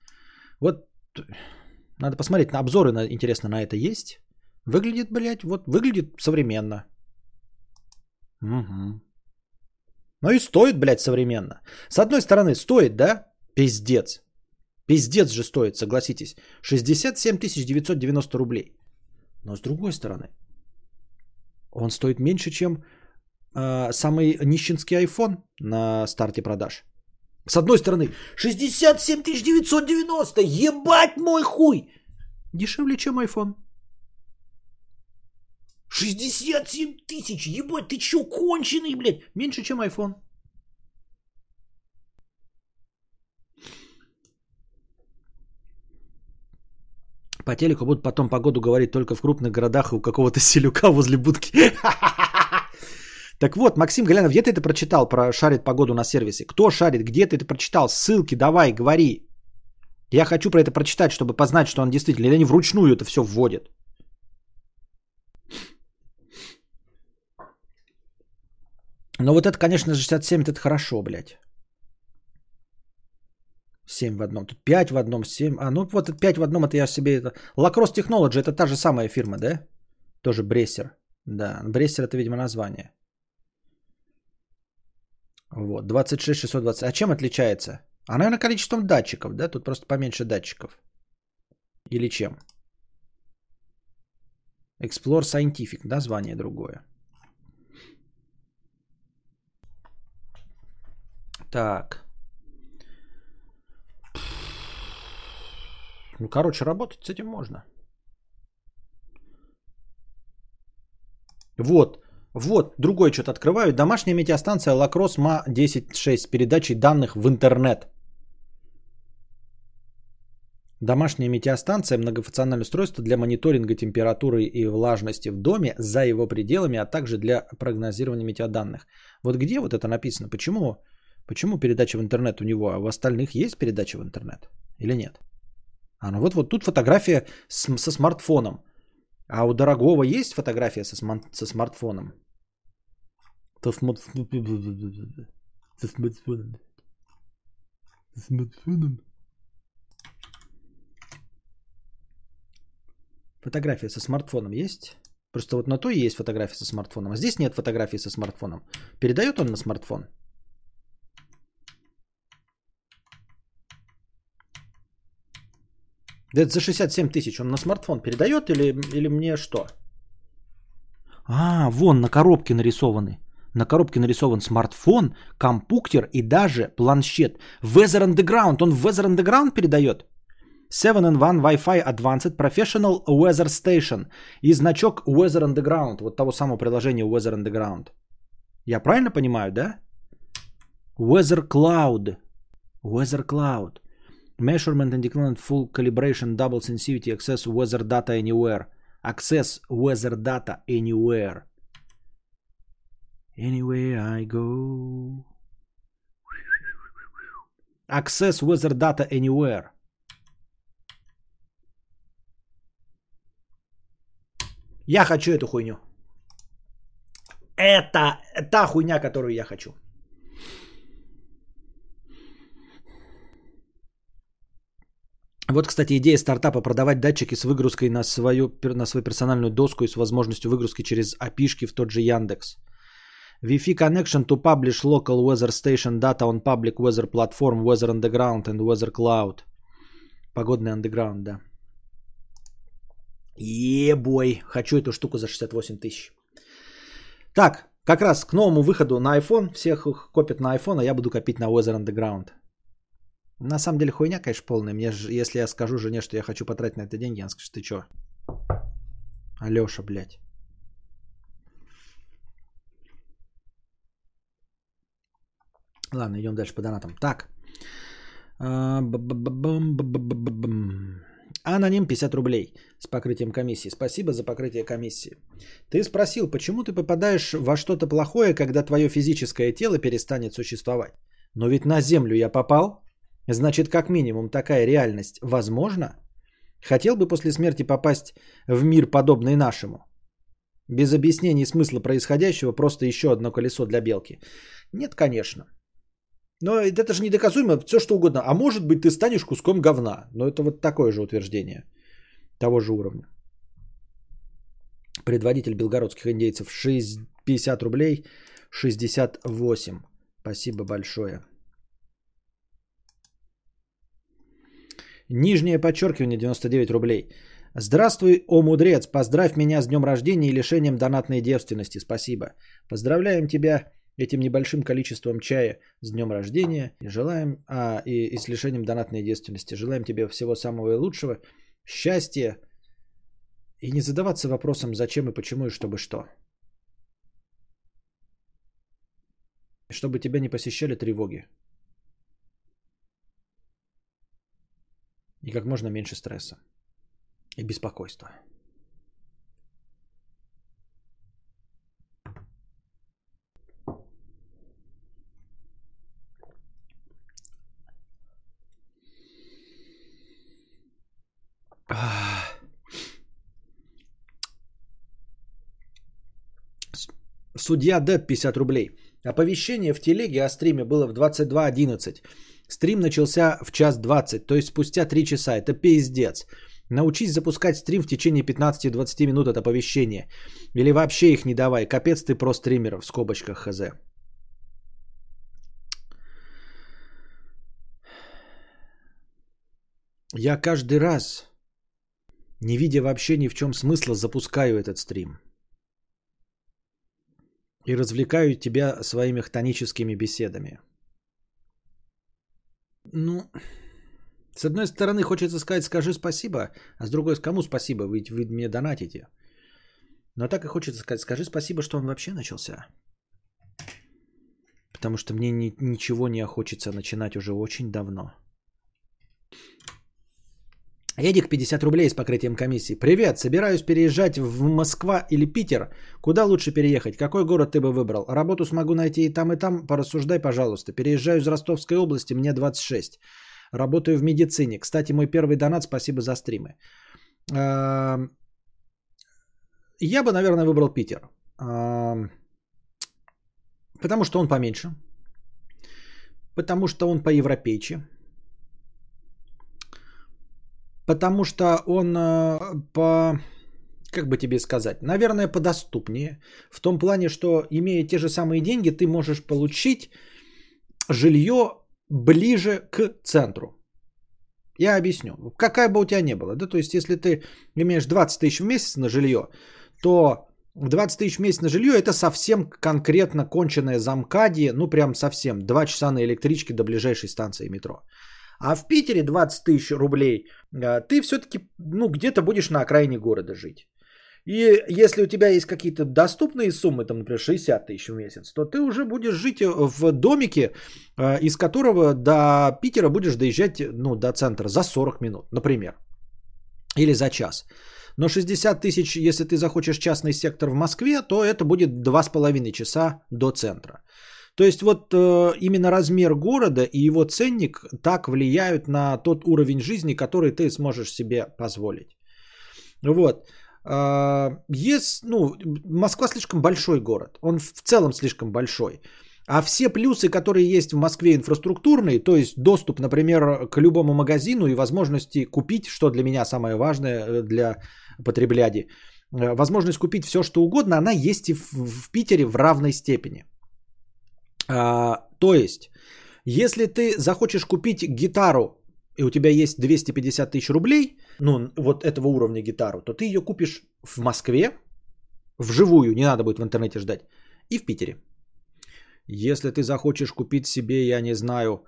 Вот надо посмотреть, на обзоры на, интересно на это есть. Выглядит, блядь, вот выглядит современно. Угу. Ну и стоит, блядь, современно. С одной стороны, стоит, да? Пиздец. Пиздец же стоит, согласитесь. 67 990 рублей. Но с другой стороны, Он стоит меньше, чем э, самый нищенский iPhone на старте продаж. С одной стороны, 67 990, ебать мой хуй! Дешевле, чем iPhone. 67 тысяч, ебать, ты чё, конченый, блядь? Меньше, чем iPhone. По телеку будут потом погоду говорить только в крупных городах и у какого-то селюка возле будки. Так вот, Максим Галянов, где ты это прочитал про шарит погоду на сервисе? Кто шарит? Где ты это прочитал? Ссылки давай, говори. Я хочу про это прочитать, чтобы познать, что он действительно. Или они вручную это все вводят. Но вот это, конечно, 67, это хорошо, блядь. 7 в одном. Тут 5 в одном, 7. А, ну вот 5 в одном, это я себе... Это... Lacrosse Technology, это та же самая фирма, да? Тоже Брессер. Да, Брессер это, видимо, название. Вот, 26 620. А чем отличается? А, наверное, количеством датчиков, да? Тут просто поменьше датчиков. Или чем? Explore Scientific, название другое. Так. Ну, короче, работать с этим можно. Вот. Вот, другой что-то открываю. Домашняя метеостанция Lacrosse Ma 10.6 с передачей данных в интернет. Домашняя метеостанция – многофункциональное устройство для мониторинга температуры и влажности в доме за его пределами, а также для прогнозирования метеоданных. Вот где вот это написано? Почему, почему передача в интернет у него, а у остальных есть передача в интернет или нет? А ну вот, вот тут фотография с, со смартфоном. А у дорогого есть фотография со, со смартфоном? Со смартфоном. Со смартфоном. Со смартфоном. Фотография со смартфоном есть? Просто вот на то есть фотография со смартфоном, а здесь нет фотографии со смартфоном. Передает он на смартфон? Да это за 67 тысяч. Он на смартфон передает или, или мне что? А, вон на коробке нарисованы. На коробке нарисован смартфон, компьютер и даже планшет. Weather Underground. Он Weather Underground передает? 7-in-1 Wi-Fi Advanced Professional Weather Station и значок Weather Underground, вот того самого приложения Weather Underground. Я правильно понимаю, да? Weather Cloud. Weather Cloud. Measurement and decline full calibration double sensitivity access weather data anywhere. Access weather data anywhere. Anywhere I go. Access weather data anywhere. Я хочу эту хуйню. Это та хуйня, которую я хочу. Вот, кстати, идея стартапа продавать датчики с выгрузкой на свою, на свою персональную доску и с возможностью выгрузки через api в тот же Яндекс. Wi-Fi connection to publish local weather station data on public weather platform Weather Underground and Weather Cloud. Погодный underground, да. Ебой, хочу эту штуку за 68 тысяч. Так, как раз к новому выходу на iPhone, всех копят на iPhone, а я буду копить на Weather Underground. На самом деле хуйня, конечно, полная. Мне, если я скажу жене, что я хочу потратить на это деньги, она скажет, ты чё? Алёша, блядь. Ладно, идем дальше по донатам. Так. Аноним 50 рублей с покрытием комиссии. Спасибо за покрытие комиссии. Ты спросил, почему ты попадаешь во что-то плохое, когда твое физическое тело перестанет существовать? Но ведь на Землю я попал. Значит, как минимум такая реальность возможна? Хотел бы после смерти попасть в мир, подобный нашему? Без объяснений смысла происходящего, просто еще одно колесо для белки. Нет, конечно. Но это же недоказуемо, все что угодно. А может быть, ты станешь куском говна. Но это вот такое же утверждение того же уровня. Предводитель белгородских индейцев 50 рублей 68. Спасибо большое. Нижнее подчеркивание 99 рублей. Здравствуй, о мудрец, поздравь меня с днем рождения и лишением донатной девственности. Спасибо. Поздравляем тебя этим небольшим количеством чая с днем рождения и желаем, а, и, и с лишением донатной девственности. Желаем тебе всего самого лучшего, счастья и не задаваться вопросом, зачем и почему и чтобы что. Чтобы тебя не посещали тревоги. И как можно меньше стресса и беспокойства. Судья Дэд 50 рублей. Оповещение в телеге о стриме было в 22.11. Стрим начался в час 20, то есть спустя 3 часа. Это пиздец. Научись запускать стрим в течение 15-20 минут от оповещения. Или вообще их не давай. Капец ты про стримеров в скобочках хз. Я каждый раз, не видя вообще ни в чем смысла, запускаю этот стрим. И развлекаю тебя своими хтоническими беседами. Ну, с одной стороны, хочется сказать, скажи спасибо, а с другой, кому спасибо, ведь вы мне донатите. Но так и хочется сказать, скажи спасибо, что он вообще начался. Потому что мне ни, ничего не хочется начинать уже очень давно. Эдик, 50 рублей с покрытием комиссии. Привет, собираюсь переезжать в Москва или Питер. Куда лучше переехать? Какой город ты бы выбрал? Работу смогу найти и там, и там. Порассуждай, пожалуйста. Переезжаю из Ростовской области, мне 26. Работаю в медицине. Кстати, мой первый донат, спасибо за стримы. Я бы, наверное, выбрал Питер. Потому что он поменьше. Потому что он поевропейче потому что он э, по, как бы тебе сказать, наверное, подоступнее. В том плане, что имея те же самые деньги, ты можешь получить жилье ближе к центру. Я объясню. Какая бы у тебя ни была. Да? То есть, если ты имеешь 20 тысяч в месяц на жилье, то 20 тысяч в месяц на жилье это совсем конкретно конченное замкадье, ну прям совсем. 2 часа на электричке до ближайшей станции метро. А в Питере 20 тысяч рублей а, ты все-таки ну, где-то будешь на окраине города жить. И если у тебя есть какие-то доступные суммы, там, например, 60 тысяч в месяц, то ты уже будешь жить в домике, а, из которого до Питера будешь доезжать ну, до центра за 40 минут, например. Или за час. Но 60 тысяч, если ты захочешь частный сектор в Москве, то это будет 2,5 часа до центра. То есть вот э, именно размер города и его ценник так влияют на тот уровень жизни, который ты сможешь себе позволить. Вот. Э, есть, ну, Москва слишком большой город. Он в целом слишком большой. А все плюсы, которые есть в Москве инфраструктурные, то есть доступ, например, к любому магазину и возможности купить, что для меня самое важное э, для потребляди, э, возможность купить все, что угодно, она есть и в, в Питере в равной степени. А, то есть, если ты захочешь купить гитару, и у тебя есть 250 тысяч рублей, ну, вот этого уровня гитару, то ты ее купишь в Москве, вживую, не надо будет в интернете ждать, и в Питере. Если ты захочешь купить себе, я не знаю,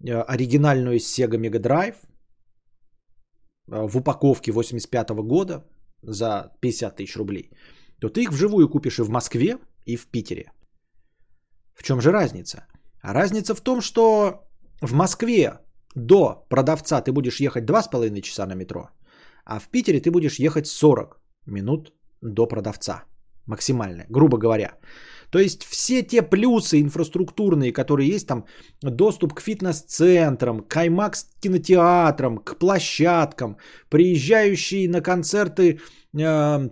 э, оригинальную Sega Mega Drive э, в упаковке 85 года за 50 тысяч рублей, то ты их вживую купишь и в Москве, и в Питере. В чем же разница? А разница в том, что в Москве до продавца ты будешь ехать 2,5 часа на метро, а в Питере ты будешь ехать 40 минут до продавца. Максимально, грубо говоря. То есть все те плюсы инфраструктурные, которые есть, там доступ к фитнес-центрам, к IMAX кинотеатрам, к площадкам, приезжающие на концерты э,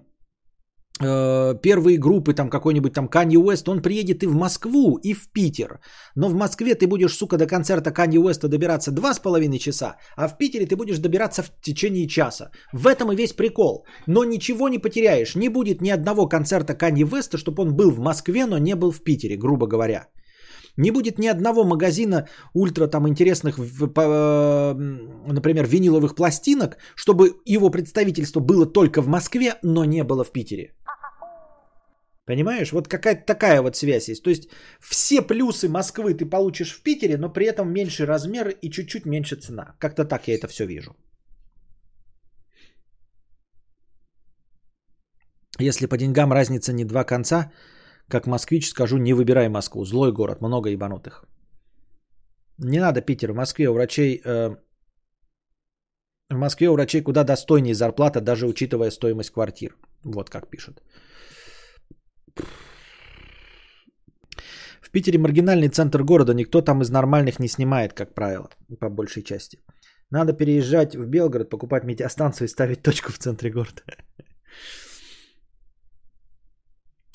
первые группы, там какой-нибудь там Kanye West, он приедет и в Москву, и в Питер. Но в Москве ты будешь, сука, до концерта Kanye West добираться два с половиной часа, а в Питере ты будешь добираться в течение часа. В этом и весь прикол. Но ничего не потеряешь. Не будет ни одного концерта Kanye West, чтобы он был в Москве, но не был в Питере, грубо говоря. Не будет ни одного магазина ультра там интересных, э, например, виниловых пластинок, чтобы его представительство было только в Москве, но не было в Питере. Понимаешь? Вот какая-то такая вот связь есть. То есть все плюсы Москвы ты получишь в Питере, но при этом меньший размер и чуть-чуть меньше цена. Как-то так я это все вижу. Если по деньгам разница не два конца, как москвич скажу, не выбирай Москву. Злой город, много ебанутых. Не надо Питер. В Москве у врачей... э, в Москве у врачей куда достойнее зарплата, даже учитывая стоимость квартир. Вот как пишут. В Питере маргинальный центр города, никто там из нормальных не снимает, как правило, по большей части. Надо переезжать в Белгород, покупать метеостанцию и ставить точку в центре города.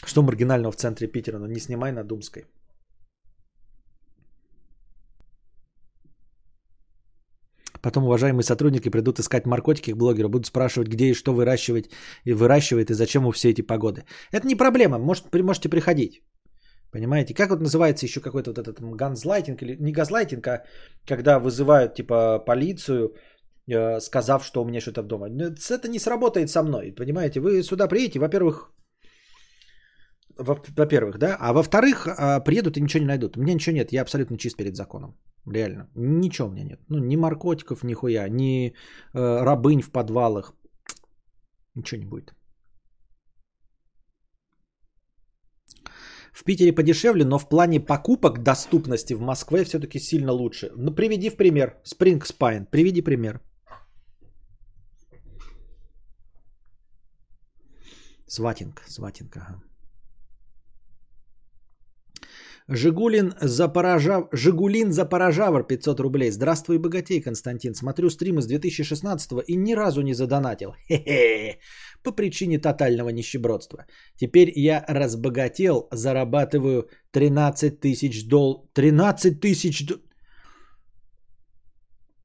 Что маргинального в центре Питера? Ну не снимай на Думской. Потом уважаемые сотрудники придут искать наркотики к блогеру, будут спрашивать, где и что выращивать, и выращивает, и зачем у все эти погоды. Это не проблема, может, при- можете приходить. Понимаете? Как вот называется еще какой-то вот этот м, газлайтинг, или не газлайтинг, а когда вызывают типа полицию, э, сказав, что у меня что-то дома. Это не сработает со мной, понимаете? Вы сюда приедете, во-первых, во- во-первых, да, а во-вторых, а, приедут и ничего не найдут. У меня ничего нет, я абсолютно чист перед законом. Реально. Ничего у меня нет. Ну, ни наркотиков, ни хуя, ни э, рабынь в подвалах. Ничего не будет. В Питере подешевле, но в плане покупок доступности в Москве все-таки сильно лучше. Ну, приведи в пример. Spring Spine. Приведи пример. Сватинг. Сватинг, ага. Жигулин Запорожав... Жигулин Запорожавр 500 рублей. Здравствуй, богатей, Константин. Смотрю стримы с 2016 и ни разу не задонатил. Хе-хе. По причине тотального нищебродства. Теперь я разбогател, зарабатываю 13 тысяч дол... 13 тысяч... д-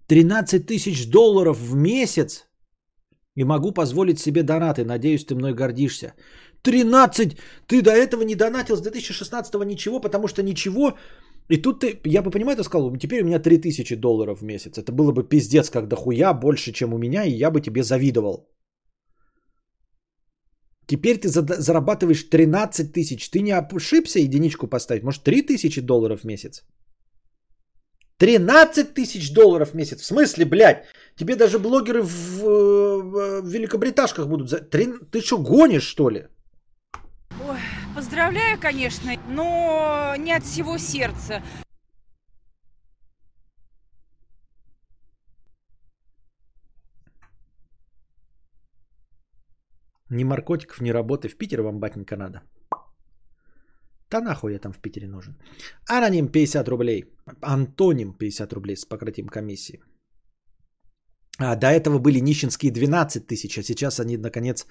13 тысяч долларов в месяц и могу позволить себе донаты. Надеюсь, ты мной гордишься. 13! Ты до этого не донатил с 2016 ничего, потому что ничего. И тут ты, я бы понимаю, ты сказал, теперь у меня 3000 долларов в месяц. Это было бы пиздец, как дохуя, больше, чем у меня, и я бы тебе завидовал. Теперь ты зарабатываешь 13 тысяч. Ты не ошибся единичку поставить? Может, 3000 долларов в месяц? 13 тысяч долларов в месяц. В смысле, блядь? Тебе даже блогеры в, э, в Великобриташках будут... За... Три- Ты что, гонишь, что ли?
Поздравляю, конечно, но не от всего сердца.
Ни наркотиков, ни работы. В Питер вам, батенька, надо. Да нахуй я там в Питере нужен. Аноним 50 рублей. Антоним 50 рублей с покрытием комиссии. А, до этого были нищенские 12 тысяч, а сейчас они, наконец,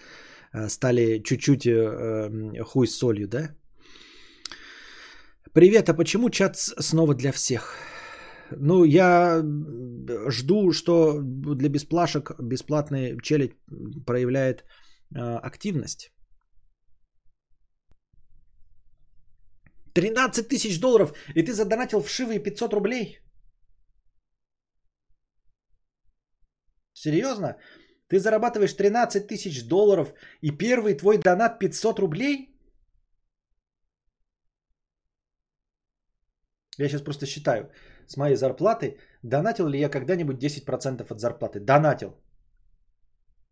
э, стали чуть-чуть э, э, хуй с солью, да? Привет, а почему чат снова для всех? Ну, я жду, что для бесплашек бесплатный челядь проявляет э, активность. 13 тысяч долларов, и ты задонатил вшивые 500 рублей? Серьезно? Ты зарабатываешь 13 тысяч долларов, и первый твой донат 500 рублей? Я сейчас просто считаю. С моей зарплаты, донатил ли я когда-нибудь 10% от зарплаты? Донатил.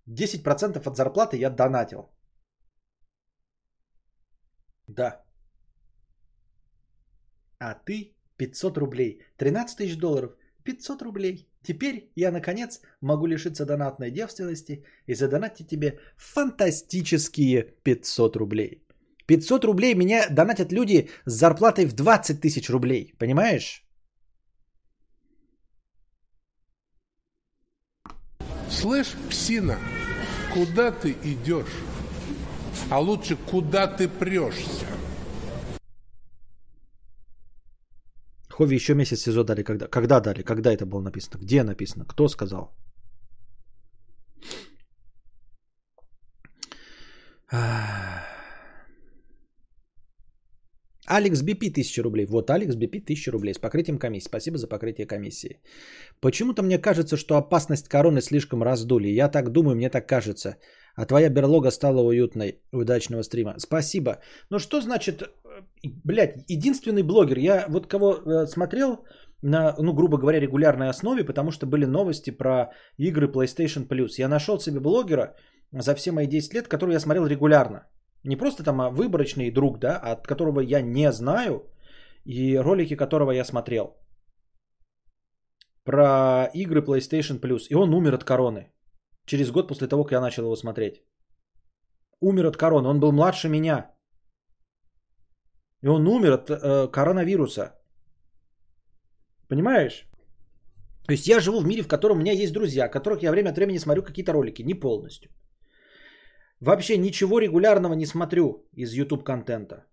10% от зарплаты я донатил. Да. А ты 500 рублей. 13 тысяч долларов. 500 рублей. Теперь я, наконец, могу лишиться донатной девственности и задонатить тебе фантастические 500 рублей. 500 рублей меня донатят люди с зарплатой в 20 тысяч рублей. Понимаешь?
Слышь, псина, куда ты идешь? А лучше, куда ты прешься?
Хови еще месяц СИЗО дали. Когда? Когда дали? Когда это было написано? Где написано? Кто сказал? Алекс BP 1000 рублей. Вот Алекс BP 1000 рублей с покрытием комиссии. Спасибо за покрытие комиссии. Почему-то мне кажется, что опасность короны слишком раздули. Я так думаю, мне так кажется. А твоя берлога стала уютной. Удачного стрима. Спасибо. Ну что значит, блядь, единственный блогер. Я вот кого э, смотрел на, ну, грубо говоря, регулярной основе, потому что были новости про игры PlayStation Plus. Я нашел себе блогера за все мои 10 лет, который я смотрел регулярно. Не просто там а выборочный друг, да, от которого я не знаю и ролики которого я смотрел. Про игры PlayStation Plus. И он умер от короны. Через год после того, как я начал его смотреть. Умер от короны. Он был младше меня. И он умер от э, коронавируса. Понимаешь? То есть я живу в мире, в котором у меня есть друзья, которых я время от времени смотрю какие-то ролики, не полностью. Вообще ничего регулярного не смотрю из YouTube контента.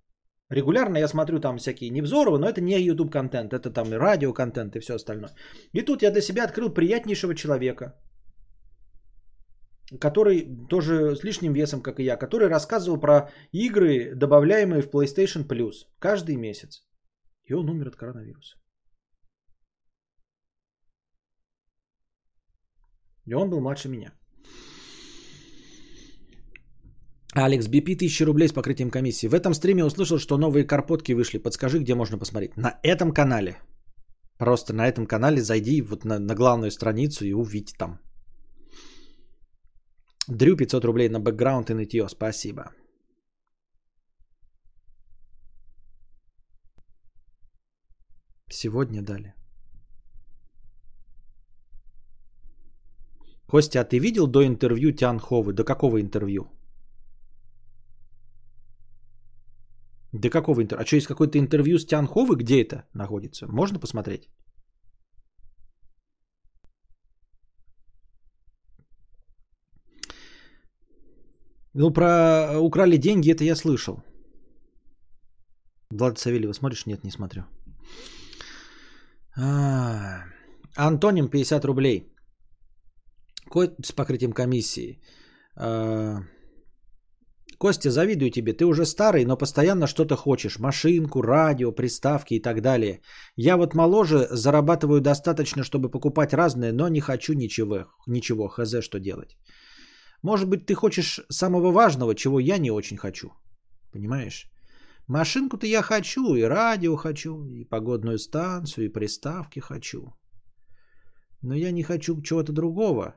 Регулярно я смотрю там всякие невзоровы, но это не YouTube контент, это там и радио контент и все остальное. И тут я для себя открыл приятнейшего человека, который тоже с лишним весом, как и я, который рассказывал про игры, добавляемые в PlayStation Plus каждый месяц. И он умер от коронавируса. И он был младше меня. Алекс, BP 1000 рублей с покрытием комиссии. В этом стриме услышал, что новые карпотки вышли. Подскажи, где можно посмотреть. На этом канале. Просто на этом канале зайди вот на, на главную страницу и увидь там. Дрю 500 рублей на бэкграунд и нытье. Спасибо. Сегодня дали. Костя, а ты видел до интервью Тянховы? До какого интервью? До какого интервью? А что, есть какое-то интервью с Тянховой? Где это находится? Можно посмотреть? Ну, про украли деньги, это я слышал. Влад Савельева, смотришь? Нет, не смотрю. А, Антоним 50 рублей. Ко- С покрытием комиссии. А, Костя, завидую тебе. Ты уже старый, но постоянно что-то хочешь. Машинку, радио, приставки и так далее. Я вот моложе, зарабатываю достаточно, чтобы покупать разное, но не хочу ничего. Ничего, хз, что делать. Может быть, ты хочешь самого важного, чего я не очень хочу. Понимаешь? Машинку-то я хочу, и радио хочу, и погодную станцию, и приставки хочу. Но я не хочу чего-то другого.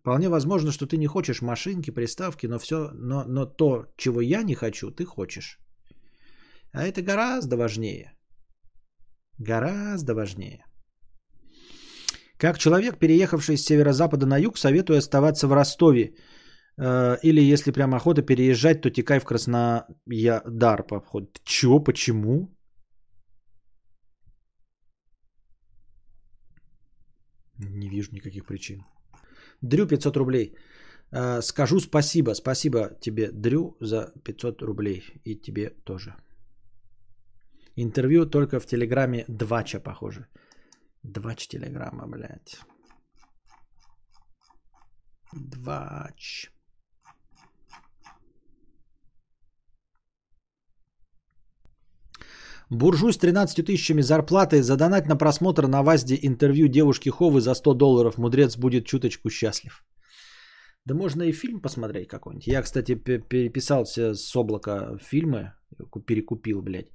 Вполне возможно, что ты не хочешь машинки, приставки, но все, но, но то, чего я не хочу, ты хочешь. А это гораздо важнее. Гораздо важнее. Как человек, переехавший с северо-запада на юг, советую оставаться в Ростове. Э, Или, если прям охота переезжать, то текай в Краснодар. Чего? Почему? Не вижу никаких причин. Дрю 500 рублей. Э, Скажу спасибо. Спасибо тебе, Дрю, за 500 рублей. И тебе тоже. Интервью только в Телеграме Двача, похоже. Двач Телеграма, блядь. Двач. Буржуй с 13 тысячами зарплаты задонать на просмотр на ВАЗде интервью девушки Ховы за 100 долларов. Мудрец будет чуточку счастлив. Да можно и фильм посмотреть какой-нибудь. Я, кстати, пе- переписался с облака фильмы. Перекупил, блядь.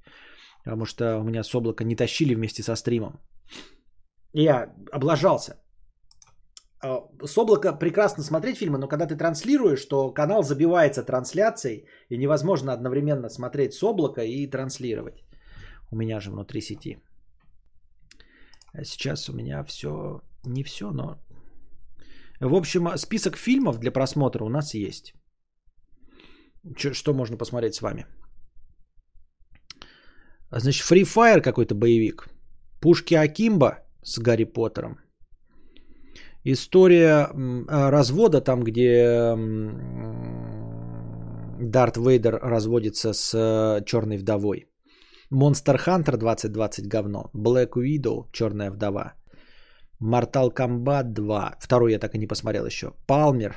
Потому что у меня с облака не тащили вместе со стримом. Я облажался. А, С облака прекрасно смотреть фильмы, но когда ты транслируешь, то канал забивается трансляцией, и невозможно одновременно смотреть с облака и транслировать. У меня же внутри сети. Сейчас у меня все, не все, но... В общем, список фильмов для просмотра у нас есть. Что можно посмотреть с вами? Значит, Free Fire какой-то боевик. Пушки Акимба с Гарри Поттером. История а, развода, там, где Дарт Вейдер разводится с Черной вдовой. Monster Hunter 2020 говно. Black Widow, Черная вдова. Mortal Kombat 2. Второй я так и не посмотрел еще. Палмер.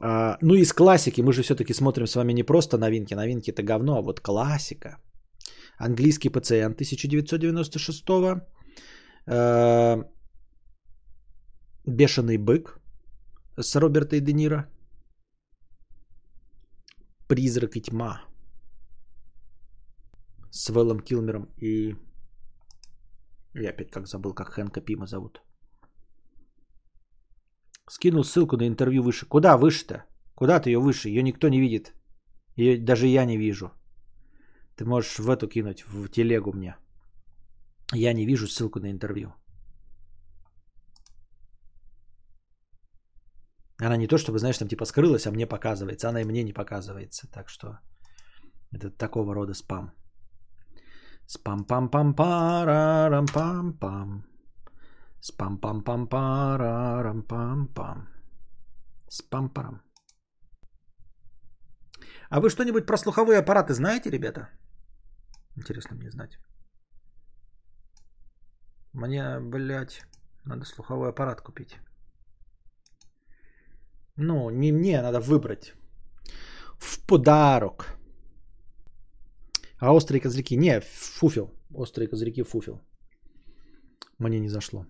А, ну, из классики мы же все-таки смотрим с вами не просто новинки. Новинки это говно, а вот классика. Английский пациент 1996 э, Бешеный бык с Робертой Де Ниро. Призрак и тьма с Вэллом Килмером и... Я опять как забыл, как Хэнка Пима зовут. Скинул ссылку на интервью выше. Куда выше-то? Куда ты ее выше? Ее никто не видит. Ее даже я не вижу. Ты можешь в эту кинуть, в телегу мне. Я не вижу ссылку на интервью. Она не то, чтобы, знаешь, там типа скрылась, а мне показывается. Она и мне не показывается. Так что это такого рода спам. спам пам пам парарам пам пам спам пам пам парарам пам пам спам парам А вы что-нибудь про слуховые аппараты знаете, ребята? Интересно мне знать. Мне, блядь, надо слуховой аппарат купить. Ну, не мне, надо выбрать. В подарок. А острые козырьки? Не, фуфел. Острые козырьки фуфел. Мне не зашло.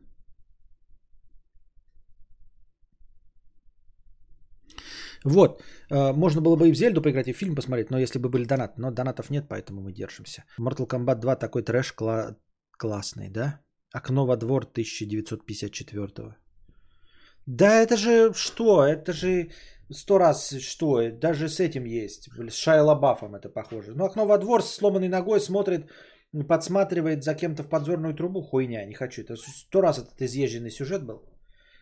Вот, э, можно было бы и в Зельду поиграть, и фильм посмотреть, но если бы были донаты. Но донатов нет, поэтому мы держимся. Mortal Kombat 2 такой трэш кла- классный, да? Окно во двор 1954 Да это же что? Это же сто раз что? Даже с этим есть. С Шайа Лабафом это похоже. Ну, окно во двор с сломанной ногой смотрит, подсматривает за кем-то в подзорную трубу. Хуйня, не хочу. Это сто раз этот изъезженный сюжет был.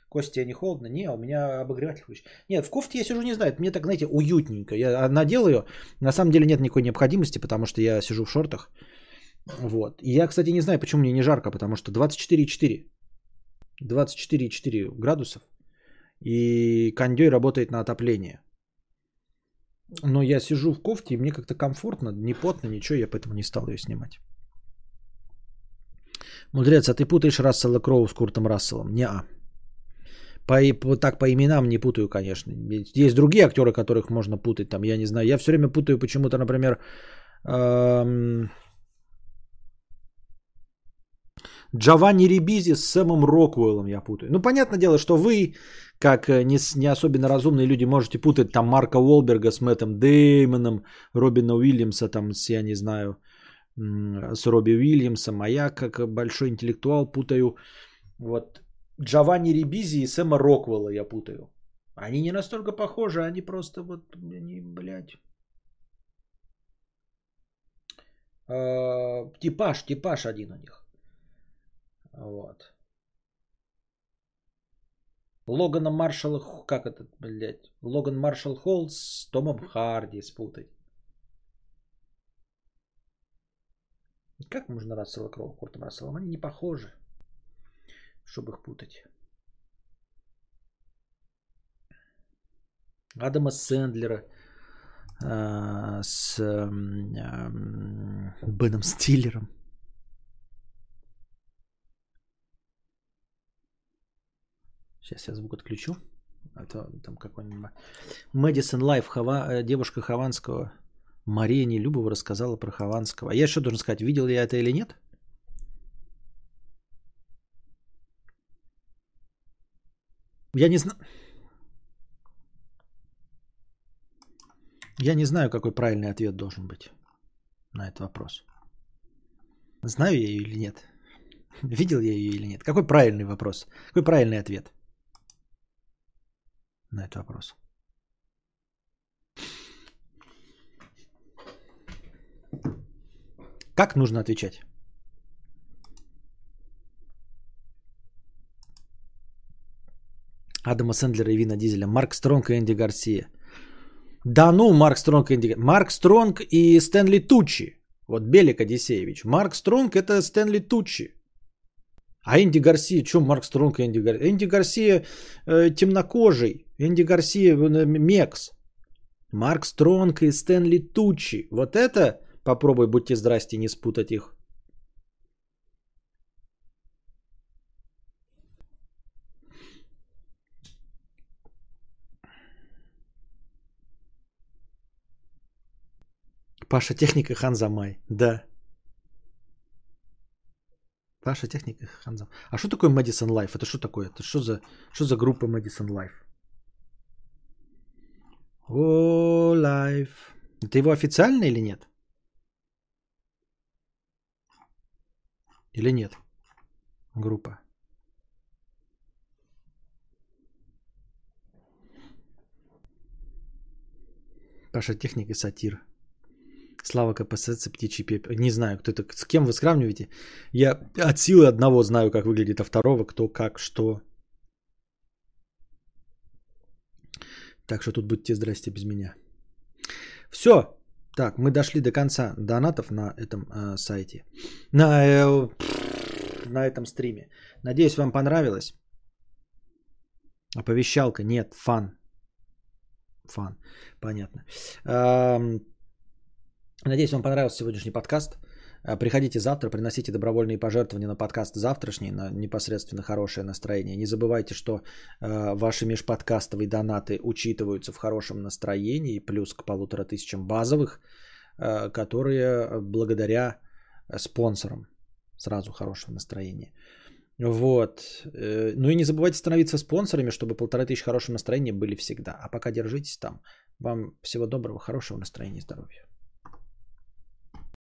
Костя, тебе не холодно? Не, у меня обогреватель включен. Нет, в кофте я сижу, не знаю, мне так, знаете, уютненько. Я надел ее, на самом деле нет никакой необходимости, потому что я сижу в шортах. Вот. И я, кстати, не знаю, почему мне не жарко, потому что 24,4. 24,4 градусов. И кондей работает на отопление. Но я сижу в кофте, и мне как-то комфортно, не потно, ничего, я поэтому не стал ее снимать. Мудрец, а ты путаешь Рассела Кроу с Куртом Расселом? Неа. По, так по именам не путаю, конечно. Есть другие актеры, которых можно путать. Там, я не знаю. Я все время путаю почему-то, например, эм... Джованни Рибизи с Сэмом Роквеллом я путаю. Ну, понятное дело, что вы, как не, не особенно разумные люди, можете путать там Марка Уолберга с Мэттом Деймоном, Робина Уильямса там с, я не знаю, с Робби Уильямсом, а я, как большой интеллектуал, путаю вот Джованни Рибизи и Сэма Роквелла я путаю. Они не настолько похожи, они просто вот, они, блядь. Э, типаж, типаж один у них. Вот. Логана Маршалла, как это, блядь, Логан Маршалл Холл с Томом Харди спутать. Как можно Рассела Кроу Куртом Расселом? Они не похожи чтобы их путать. Адама Сэндлера э, с э, Беном Стиллером. Сейчас я звук отключу. А то там какой-нибудь... Мэдисон Лайф, Хава... Э, девушка Хованского. Мария Нелюбова рассказала про Хованского. А я что должен сказать, видел я это или нет? Я не знаю. Я не знаю, какой правильный ответ должен быть на этот вопрос. Знаю я ее или нет? Видел я ее или нет? Какой правильный вопрос? Какой правильный ответ на этот вопрос? Как нужно отвечать? Адама Сэндлера и Вина Дизеля. Марк Стронг и Энди Гарсия. Да ну, Марк Стронг и Энди Марк Стронг и Стэнли Тучи. Вот Белик Одиссеевич. Марк Стронг это Стэнли Тучи. А Энди Гарсия, что Марк Стронг и Энди Гарсия? Энди Гарсия э, темнокожий, Энди Гарсия э, мекс. Марк Стронг и Стэнли Тучи. Вот это попробуй, будьте здрасте, не спутать их. Паша Техника Ханзамай. Да. Паша Техника Ханзамай. А что такое Madison Life? Это что такое? Это что за, что за группа Madison Life? О, Life. Это его официально или нет? Или нет? Группа. Паша Техник и Сатир. Слава КПСС, птичий пепел. Не знаю, кто это. С кем вы сравниваете? Я от силы одного знаю, как выглядит, а второго кто, как, что. Так что тут будьте здрасте без меня. Все. Так, мы дошли до конца донатов на этом э, сайте. На, э, на этом стриме. Надеюсь, вам понравилось. Оповещалка? Нет, фан. Фан. Понятно. Эм, Надеюсь, вам понравился сегодняшний подкаст. Э, Приходите завтра, приносите добровольные пожертвования на подкаст завтрашний, на непосредственно хорошее настроение. Не забывайте, что э, ваши межподкастовые донаты учитываются в хорошем настроении, плюс к полутора тысячам базовых, э, которые благодаря спонсорам сразу хорошего настроения. Вот. Э, Ну и не забывайте становиться спонсорами, чтобы полторы тысячи хорошего настроения были всегда. А пока держитесь там. Вам всего доброго, хорошего настроения и здоровья.